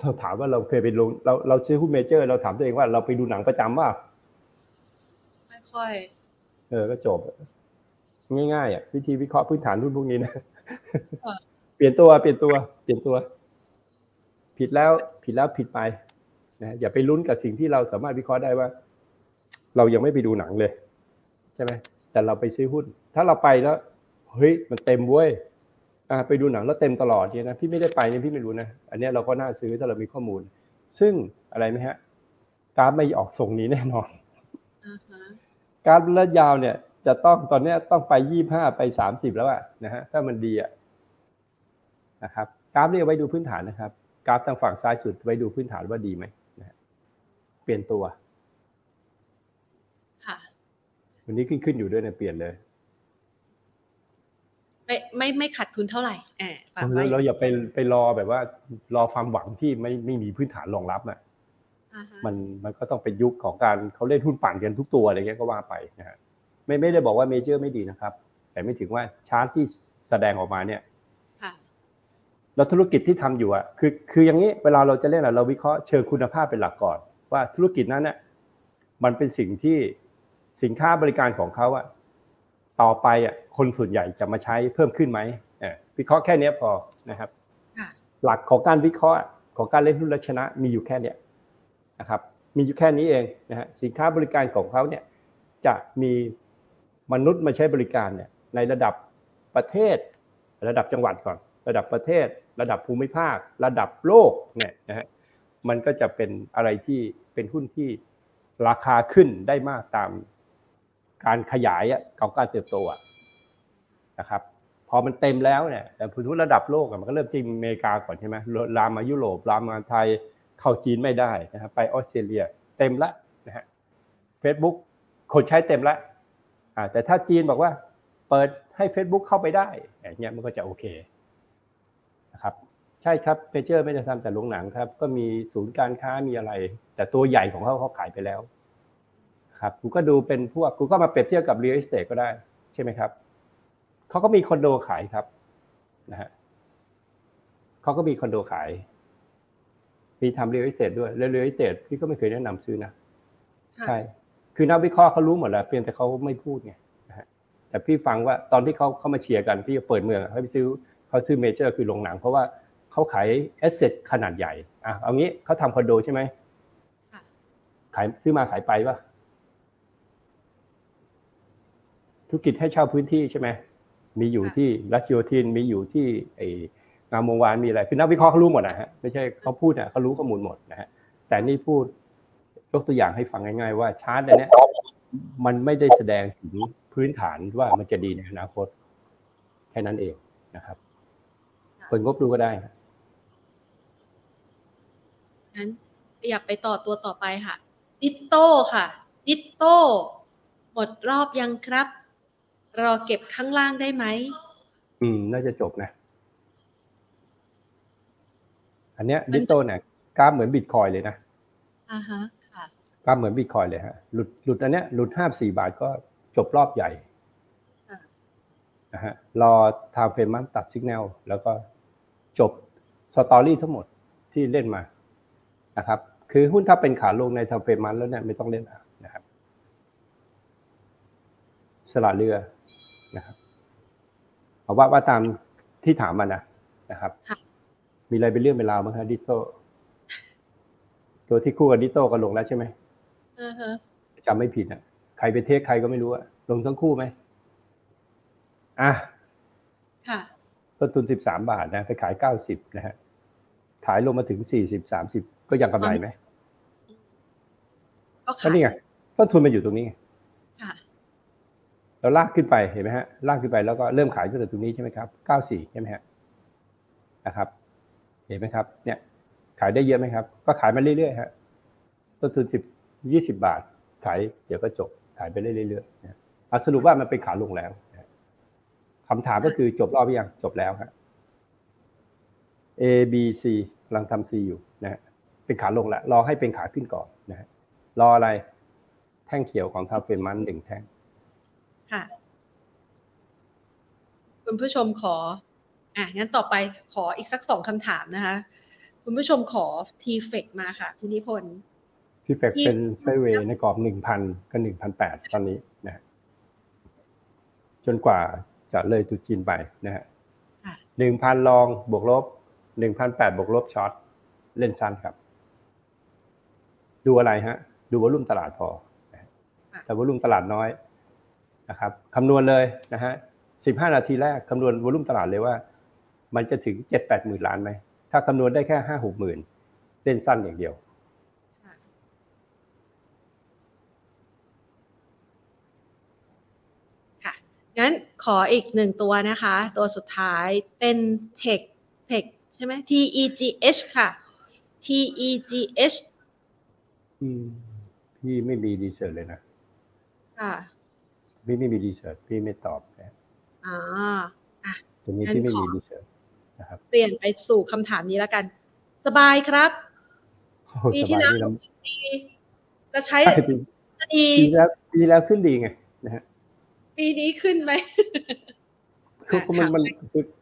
เราถามว่าเราเคยไปลงเราเราซื้อหุ้นเมเจอร์ เราถามตัวเองว่าเราไปดูหนังประจำว่าไม่ค่อย เออก็จบ ง่ายๆอะวิธีวิเคราะห์พื้นฐานรุ่นพวกนี้นะเปลี่ยนตัวเปลี่ยนตัว เปลี่ยนตัว ผิดแล้วผิดแล้วผิดไปนะอย่าไปลุ้นกับสิ่งที่เราสามารถวิเคราะห์ได้ว่า เรายังไม่ไปดูหนังเลย ใช่ไหมแต่เราไปซื้อหุ้น ถ้าเราไปแล้ว เฮ้ยมันเต็มเว้ยอ่า ไปดูหนังแล้วเต็มตลอดเนี่ยนะพี่ไม่ได้ไปเนี่ยพี่ไม่รู้นะอันนี้เราก็น่าซื้อถ้าเรามีข้อมูล ซึ่งอะไรไหมฮะกราฟไม่ออกส่งนี้แน่นอนกราฟระยะยาวเนี่ยจะต้องตอนนี้ต้องไปยี่ห้าไปสามสิบแล้วอะนะฮะถ้ามันดีอะนะครับกราฟนี่ไว้ดูพื้นฐานนะครับ กราฟทางฝั่งซ้ายสุดไว้ดูพื้นฐานว่าดีไหมนะเปลี่ยนตัว ค่ะ วันนี้ขึ้นขึ้นอยู่ด้วยนะเปลี่ยนเลย ไม่ไม่ไม่ขาดทุนเท่าไหร่แอบแบบเราเราอย่าไปไปรอแบบว่า รอความหวังที่ไม่ไม่มีพื้นฐานรองรับอะมันมันก็ต้องเป็นยุคของการเขาเล่นหุ้นปั่นกันทุกตัวอะไรเงี้ยก็ว่าไปนะฮะไม่ไม่ได้บอกว่าเมเจอร์ไม่ดีนะครับ แต่ไม่ถึงว่าชาร์ตที่แสดงออกมาเนี่ยแล้วธุรกิจที่ทำอยู่อะคือคืออย่างนี้เวลาเราจะเล่นเราวิเคราะห์เชิงคุณภาพเป็นหลักก่อน ว่าธุรกิจนั้นเนี่ยมันเป็นสิ่งที่สินค้าบริการของเขาอะ ต่อไปอะคนส่วนใหญ่จะมาใช้เพิ่มขึ้นไหมวิเคราะห์แค่นี้พอนะครับ หลักของการวิเคราะห์ของการเล่นหุ้นและชนะมีอยู่แค่เนี้ยนะครับ มีอยู่แค่นี้เองนะฮะสินค้าบริการของเขาเนี่ยจะมีมนุษย์มาใช้บริการเนี่ยในระดับประเทศ ระดับจังหวัดก่อน ระดับประเทศ ระดับภูมิภาค ระดับโลกเนี่ยนะฮะมันก็จะเป็นอะไรที่เป็นหุ้นที่ราคาขึ้นได้มากตาม การขยายของการเติบโตนะครับ พอมันเต็มแล้วเนี่ยแต่พูดระดับโลกมันก็เริ่มที่อเมริกาก่อนใช่ไหมลามมายุโรปลามมาไทยเข้าจีนไม่ได้นะครับไปออสเตรเลียเต็มละนะฮะเฟซบุ๊กคนใช้เต็มละอ่าแต่ถ้าจีนบอกว่าเปิดให้ Facebook เข้าไปได้อย่างเงี้ยมันก็จะโอเคนะครับใช่ครับเพเจอร์ไม่ได้ทำแต่โรงหนังครับ ก็มีศูนย์การค้ามีอะไร แต่ตัวใหญ่ของเขาเขาขายไปแล้ว ครับกูก็ดูเป็นพวกกูก็มาเปรียบเทียบกับ real estate ก็ได้ใช่ไหมครับเขาก็มีคอนโดขายครับนะฮะเขาก็มีคอนโดขาย มีทำ real estate ด้วยแล้ว real estate พี่ก็ไม่เคยแนะนำซื้อนะใช่คือนักวิเคราะห์เขารู้หมดแล้วเพียงแต่เขาไม่พูดไงนะฮะแต่พี่ฟังว่าตอนที่เขาเข้ามาเชียร์กันพี่จะเปิดเมืองให้ไปซื้อเขาซื้อเมเจอร์คือโรงหนัง เพราะว่าเขาขาย asset ขนาดใหญ่อะเอางี้เขาทำคอนโดใช่ไหมขายซื้อมาขายไปปะ ธุรกิจให้เช่าพื้นที่ใช่ไหมมีอยู่ที่รัชโยธินมีอยู่ที่ไองามวงวานมีอะไรคือนักวิเคราะห์เขารู้หมดนะฮะไม่ใช่เขาพูดนะเขารู้ข้อมูลหมดนะฮะแต่นี่พูดยกตัวอย่างให้ฟังง่ายๆว่าชาร์ตอันนี้มันไม่ได้แสดงถึงพื้นฐานว่ามันจะดีในอนาคต แค่นั้นเองนะครับเปิดงบดูก็ได้งั้นอยากไปต่อตัวต่อไปค่ะ DITTO ค่ะ DITTO หมดรอบยังครับ รอเก็บข้างล่างได้ไหม อืม น่าจะจบนะ อันเนี้ย DITTO เนี่ยกราฟเหมือนบิตคอยน์เลยนะอ่าฮะค่ะกราฟเหมือนบิตคอยน์เลยฮะ หลุดหลุดอันเนี้ยหลุดห้าสี่บาทก็จบรอบใหญ่นะฮะรอ time frame มันตัดสัญญาณแล้วก็จบ story ทั้งหมดที่เล่นมานะครับ คือหุ้นถ้าเป็นขาลงใน time frame มันแล้วเนี่ยไม่ต้องเล่นนะครับสละเรือนะครับ เอาว่าว่าตามที่ถามมานะนะครับ มีอะไรเป็นเรื่องเป็นราวบ้างครับ DITTO ตัวที่คู่กับ DITTO ก็ลงแล้วใช่ไหมจำไม่ผิดอะ ใครไปเทคใครก็ไม่รู้อะลงทั้งคู่ไหมอะต้นทุนสิบสามบาทนะไปขายเก้าสิบนะฮะขายลงมาถึงสี่สิบสามสิบก็ยังกำไรไหมก็นี่ไงต้นทุนมันอยู่ตรงนี้เราลากขึ้นไปเห็นไหมฮะลากขึ้นไปแล้วก็เริ่มขายตั้งแต่ตรงนี้ใช่ไหมครับเก้าสี่ใช่ไหมฮะนะครับ เห็นไหมครับเนี่ยขายได้เยอะไหมครับ ก็ขายมาเรื่อยๆฮะต้นทุนสิบยี่สิบาท ขายเดี๋ยวก็จบขายไปเรื่อยๆนะสรุปว่ามันเป็นขาลงแล้วคำถามก็คือจบรอบยังจบแล้วครับ A B C กำลังทำ C อยู่นะฮะเป็นขาลงแล้วรอให้เป็นขาขึ้นก่อนนะฮะรออะไร แท่งเขียวของทาเฟมันหนึ่งแท่ง ค่ะ คุณผู้ชมขอ อะงั้นต่อไปขออีกสักสองคำถามนะคะ คุณผู้ชมขอทีเฟกมาค่ะคุณนิพนธ์ทีเฟกเป็นไซเวย์ในกรอบหนึ่งพันกับหนึ่งพันแปดตอนนี้นะจนกว่าจะเลยตุจีนไปนะฮะหนึ่งพันลองบวกลบหนึ่งพันแปดบวกลบช็อตเล่นสั้นครับ ดูอะไรฮะ ดูวอลุ่มตลาดพอแต่วอลุ่มตลาดน้อย นะครับคำนวณเลยนะฮะสิบห้านาทีแรกคำนวณวอลุ่มตลาดเลยว่า มันจะถึงเจ็ดแปดหมื่นล้านไหมถ้าคำนวณได้แค่ห้าหกหมื่นเล่นสั้นอย่างเดียวงั้นขออีกหนึ่งตัวนะคะ ตัวสุดท้ายเป็นเทคเทคใช่ไหม T E G H ค่ะ T E G H อืมพี่ไม่มีดีเซอร์เลยนะ ค่ะ พี่ไม่มีดีเซอร์พี่ไม่ตอบนะอ๋ออะตรงนี้พี่ไม่มีดีเซอร์นะครับเปลี่ยนไปสู่คำถามนี้แล้วกัน สบายครับปีที่แล้วจะใช้ดีปีแล้วปีแล้วขึ้นดีไงนะฮะปีนี้ขึ้นไหมคือมันมัน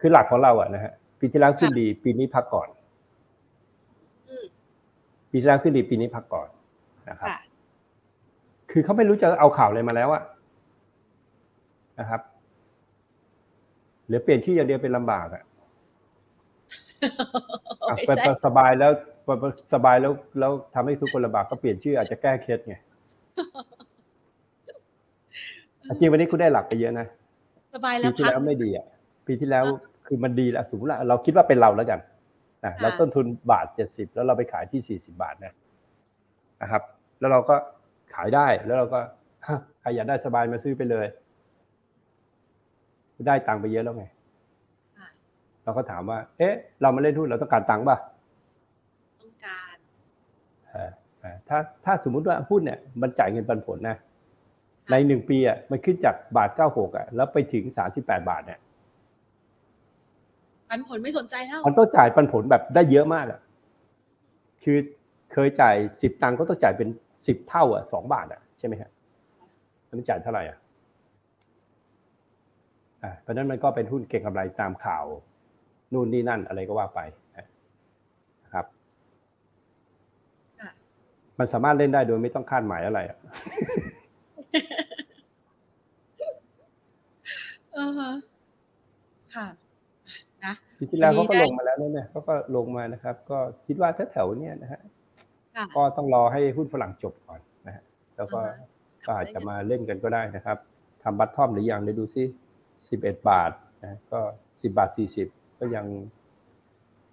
คือหลักของเราอะนะฮะปีที่แล้วขึ้นดี ปีนี้พักก่อนปีที่แล้วขึ้นดีปีนี้พักก่อนนะครับ คือเขาไม่รู้จะเอาข่าวอะไรมาแล้วอะ นะครับเหลือเปลี่ยนชื่ออย่างเดียวเป็นลำบากอะสบายแล้วสบายแล้วแล้วทำให้ทุกคนลำบากก็เปลี่ยนชื่ออาจจะแก้เคล็ดไงจริงวันนี้คุณได้หลักไปเยอะนะสบายแล้ปีวที่พักแล้วไม่ดีอะปีที่แล้วคือมันดีแล้วสมมติว่าเราคิดว่าเป็นเราแล้วกันนะเราต้นทุนบาทเจ็ดสิบแล้วเราไปขายที่สี่สิบาทนะนะครับ แล้วเราก็ขายได้แล้วเราก็ฮะใครอยากได้สบายมาซื้อไปเลย ได้ตังค์ไปเยอะแล้วไงค่ะเราก็ถามว่า เอ๊ะ เรามาเล่นหุ้นเราต้องการตังค์ป่ะต้องการเออเออถ้าถ้าสมมุติว่าหุ้นเนี่ยมันจ่ายเงินปันผลนะในหนึ่งปีอะมันขึ้นจากบาทเก้าหกอะแล้วไปถึงสามสิบแปดบาทเนี่ยปันผลไม่สนใจแล้วมันต้องจ่ายปันผลแบบได้เยอะมากอะคือเคยจ่ายสิบตังค์ก็ต้องจ่ายเป็นสิบเท่าอะสองบาทอะใช่ไหมฮะแล้วมันจ่ายเท่าไหร่อะอ่า เพราะฉะนั้นมันก็เป็นหุ้นเก่งกำไรตามข่าว นู่นนี่นั่นอะไรก็ว่าไปนะครับค่ะมันสามารถเล่นได้โดยไม่ต้องคาดหมายอะไรอะเออฮะค่ะนะปีที่แล้ววันนี้เขาก็ได้ลงมาแล้วเนี่ยเขาก็ลงมานะครับ ก็คิดว่าแถวๆเนี้ยนะฮะค่ะก็ต้องรอให้หุ้นฝรั่งจบก่อนนะฮะแล้วก็อ่าฮะก็อาจจะมาเล่นกันก็ได้นะครับทำบัตทอมหรือยังเดี๋ยวดูซิ สิบเอ็ดบาทนะก็สิบาทสี่สิบก็ยัง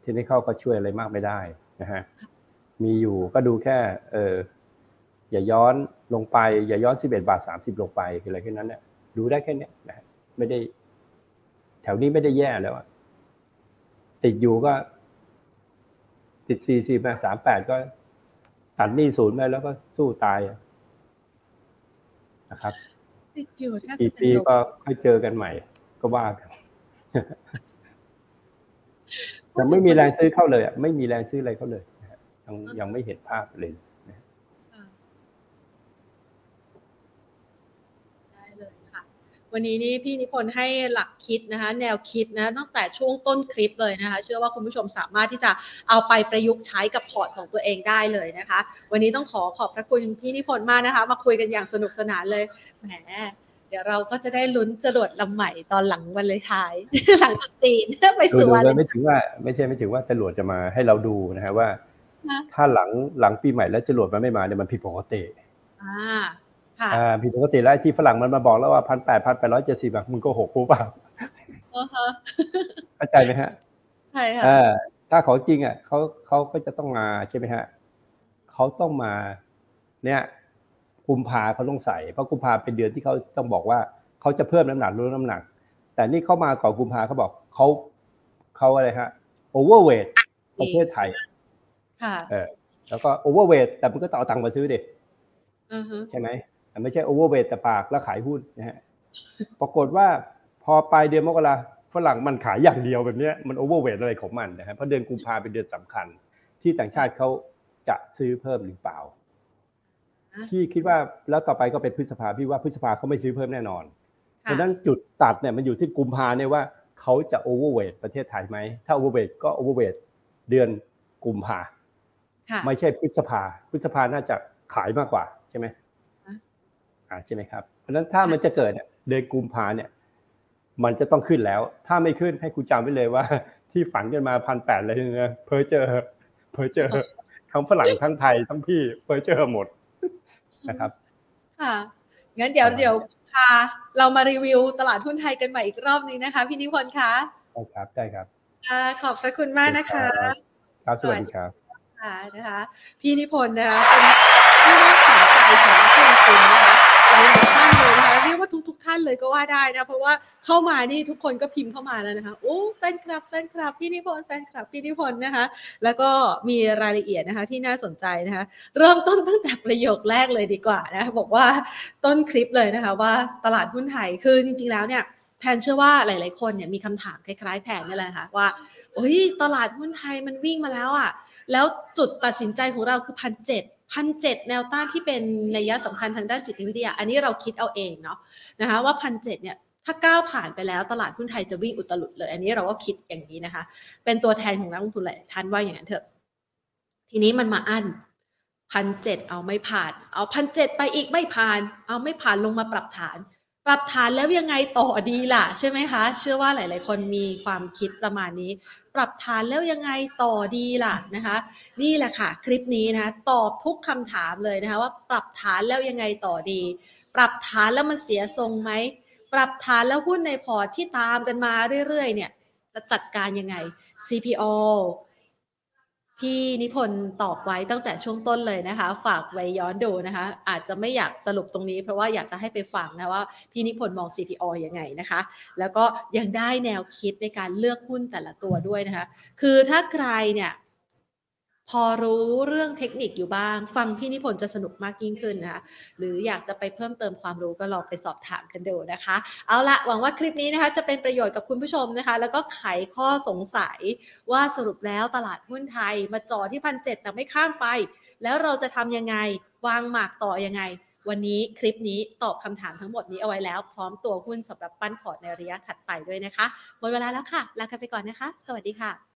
เทคนิคก็ช่วยอะไรมากไม่ได้นะฮะมีอยู่ก็ดูแค่เอออย่าย้อนลงไป อย่าย้อนสิบเอ็ดบาทสามสิบลงไปคืออะไรแค่นั้นเนี่ยดูได้แค่นี้นะไม่ได้ แถวนี้ไม่ได้แย่แล้วติดอยู่ก็ ติดสี่สิบสามแปดก็ตัดหนี้ศูนย์ไปแล้วก็สู้ตายนะครับ ติดอยู่แทบอีจะกเป็นปีลมก็ค่อยเจอกันใหม่ ก็ว่ากันแต่ไม่มีแรงซื้อเข้าเลยอะไม่มีแรงซื้ออะไรเข้าเลยนะฮะยังยังไม่เห็นภาพเลยนะฮะ ค่ะได้เลยค่ะ วันนี้นี่พี่นิพนธ์ให้หลักคิดนะคะ แนวคิดนะตั้งแต่ช่วงต้นคลิปเลยนะคะ เชื่อว่าคุณผู้ชมสามารถที่จะเอาไปประยุกต์ใช้กับพอร์ตของตัวเองได้เลยนะคะ วันนี้ต้องขอขอบพระคุณพี่นิพนธ์มากนะคะ มาคุยกันอย่างสนุกสนานเลยแหมเดี๋ยวเราก็จะได้ลุ้นจรวดลำใหม่ตอนหลังวันเลยท้าย หลังตรุษจีนไปดูสู่ดูวันเลเลยยไม่ถึงว่า ไม่ใช่ไม่ถึงว่าจรวดจะมาให้เราดูนะฮะว่านะถ้าหลังหลังปีใหม่แล้วจรวดมันไม่มาเนี่ยมันผิดปกติอ่าค่ะอ่า ผิดปกติแล้วไอ้ที่ฝรั่งมันมาบอกแล้วว่าพันแปดพันแปดร้อยเจ็ดสิบมึงโกหกกูเปล่าอ่าฮะเข้าใจไหมฮะ ใช่ค่ะเออถ้าของจริงอะเขาเขาก็จะต้องมาใช่ไหมฮะเขาต้องมา เนี่ยกุมภาเขาต้องใส่เพราะกุมภาเป็นเดือนที่เขาต้องบอกว่าเขาจะเพิ่มน้ำหนักลดน้ำหนัก แต่นี่เข้ามาก่อนกุมภาเขาบอกเขาเขาอะไรฮะ overweight ประเทศไทยค่ะเออแล้วก็ overweight แต่มันก็ต้องเอาตังค์มาซื้อดิอือฮึใช่ไหมแต่ ไม่ใช่ overweight แต่ปากแล้วขายหุ้นนะฮะปรากฏว่าพอปลายเดือนมกราฝรั่งมันขายอย่างเดียวแบบเนี้ยมัน overweight อะไรของมันนะฮะเพราะเดือนกุมภาเป็นเดือนสำคัญ ที่ต่างชาติเขาจะซื้อเพิ่มหรือเปล่าพี่คิดว่าแล้วต่อไปก็เป็นพฤษภาพี่ว่าพฤษภาเขาไม่ซื้อเพิ่มแน่นอนค่ะราะฉะนั้นจุดตัดเนี่ยมันอยู่ที่กุมภาเนี่ยว่าเขาจะ overweight ประเทศไทยไหมถ้า overweight ก็ overweight เดือนกุมภาค่ะไม่ใช่พฤษภาพฤษภาน่าจะขายมากกว่าใช่ไหมอะ อ่าใช่ไหมครับ เพราะฉะนั้นถ้ามันจะเกิดเนี่ยเดือนกุมภาเนี่ย มันจะต้องขึ้นแล้ว ถ้าไม่ขึ้นให้คุณจำไว้เลยว่า ที่ฝันกันมาพันแปดเลยนะเพอเจอเพอเจอทั้งฝรั่งทั้งไทยทั้งพี่เพอเจอหมดนะครับ ค่ะงั้นเดี๋ยวประมาณเดี๋ยวพาเรามารีวิวตลาดหุ้นไทยกันใหม่อีกรอบนึงนะคะ พี่นิพนธ์คะได้ครับได้ครับอ่าขอบพระคุณมากนะคะครับสวัสดีครับค่ะนะคะ พี่นิพนธ์นะคะเป็นที่น่าสนใจของนักลงทุนนะคะ หลายท่านเลยนะคะเรียกว่าทุกๆท่านเลยก็ว่าได้นะเพราะว่าเข้ามานี่ทุกคนก็พิมพ์เข้ามาแล้วนะคะโอ้แฟนคลับแฟนคลับพี่นิพนธ์แฟนคลับพี่นิพนธ์นะคะ แล้วก็มีรายละเอียดนะคะที่น่าสนใจนะคะเริ่มต้นตั้งแต่ประโยคแรกเลยดีกว่านะบอกว่าต้นคลิปเลยนะคะว่าตลาดหุ้นไทยคือจริงๆแล้วเนี่ยแพนเชื่อว่าหลาย ๆ คนเนี่ยมีคำถามคล้าย ๆ แพนนี่แหละนะคะว่าเฮ้ยตลาดหุ้นไทยมันวิ่งมาแล้วอะแล้วจุดตัดสินใจของเราคือพันเจ็ด พันเจ็ดแนวต้านที่เป็นนัยสำคัญทางด้านจิตวิทยา อันนี้เราคิดเอาเองเนาะนะคะว่าพันเจ็ดเนี่ยถ้าก้าวผ่านไปแล้วตลาดหุ้นไทยจะวิ่งอุตลุดเลย อันนี้เราก็คิดอย่างนี้นะคะ เป็นตัวแทนของนักลงทุนหลายท่านว่าอย่างนั้นเถอะ ทีนี้มันมาอั้นพันเจ็ดเอาไม่ผ่าน เอาพันเจ็ดไปอีกไม่ผ่าน เอาไม่ผ่านลงมาปรับฐาน ปรับฐานแล้วยังไงต่อดีล่ะ ใช่ไหมคะ เชื่อว่าหลาย ๆ คนมีความคิดประมาณนี้ ปรับฐานแล้วยังไงต่อดีล่ะนะคะ นี่แหละค่ะ คลิปนี้นะตอบทุกคำถามเลยนะคะว่าปรับฐานแล้วยังไงต่อดี ปรับฐานแล้วมันเสียทรงไหมปรับฐานแล้วหุ้นในพอร์ตที่ตามกันมาเรื่อย ๆ เนี่ยจะจัดการยังไง CPO พี่นิพนธ์ตอบไว้ตั้งแต่ช่วงต้นเลยนะคะ ฝากไว้ย้อนดูนะคะ อาจจะไม่อยากสรุปตรงนี้ เพราะว่าอยากจะให้ไปฟังนะว่าพี่นิพนธ์มอง CPO ยังไงนะคะ แล้วก็ยังได้แนวคิดในการเลือกหุ้นแต่ละตัวด้วยนะคะ คือถ้าใครเนี่ย พอรู้เรื่องเทคนิคอยู่บ้าง ฟังพี่นิพนธ์จะสนุกมากยิ่งขึ้นนะคะหรืออยากจะไปเพิ่มเติมความรู้ก็ลองไปสอบถามกันดูนะคะ เอาละหวังว่าคลิปนี้นะคะจะเป็นประโยชน์กับคุณผู้ชมนะคะ แล้วก็ไขข้อสงสัยว่าสรุปแล้วตลาดหุ้นไทย มาจ่อที่พันเแต่ไม่ข้ามไป แล้วเราจะทำยังไงวางหมากต่อยังไงวันนี้คลิปนี้ตอบคำถามทั้งหมดนี้เอาไว้แล้ว พร้อมตัวหุ้นสำหรับปั้นพอร์ตในระยะถัดไปด้วยนะคะ หมดเวลาแล้วค่ะ ลากันไปก่อนนะคะ สวัสดีค่ะ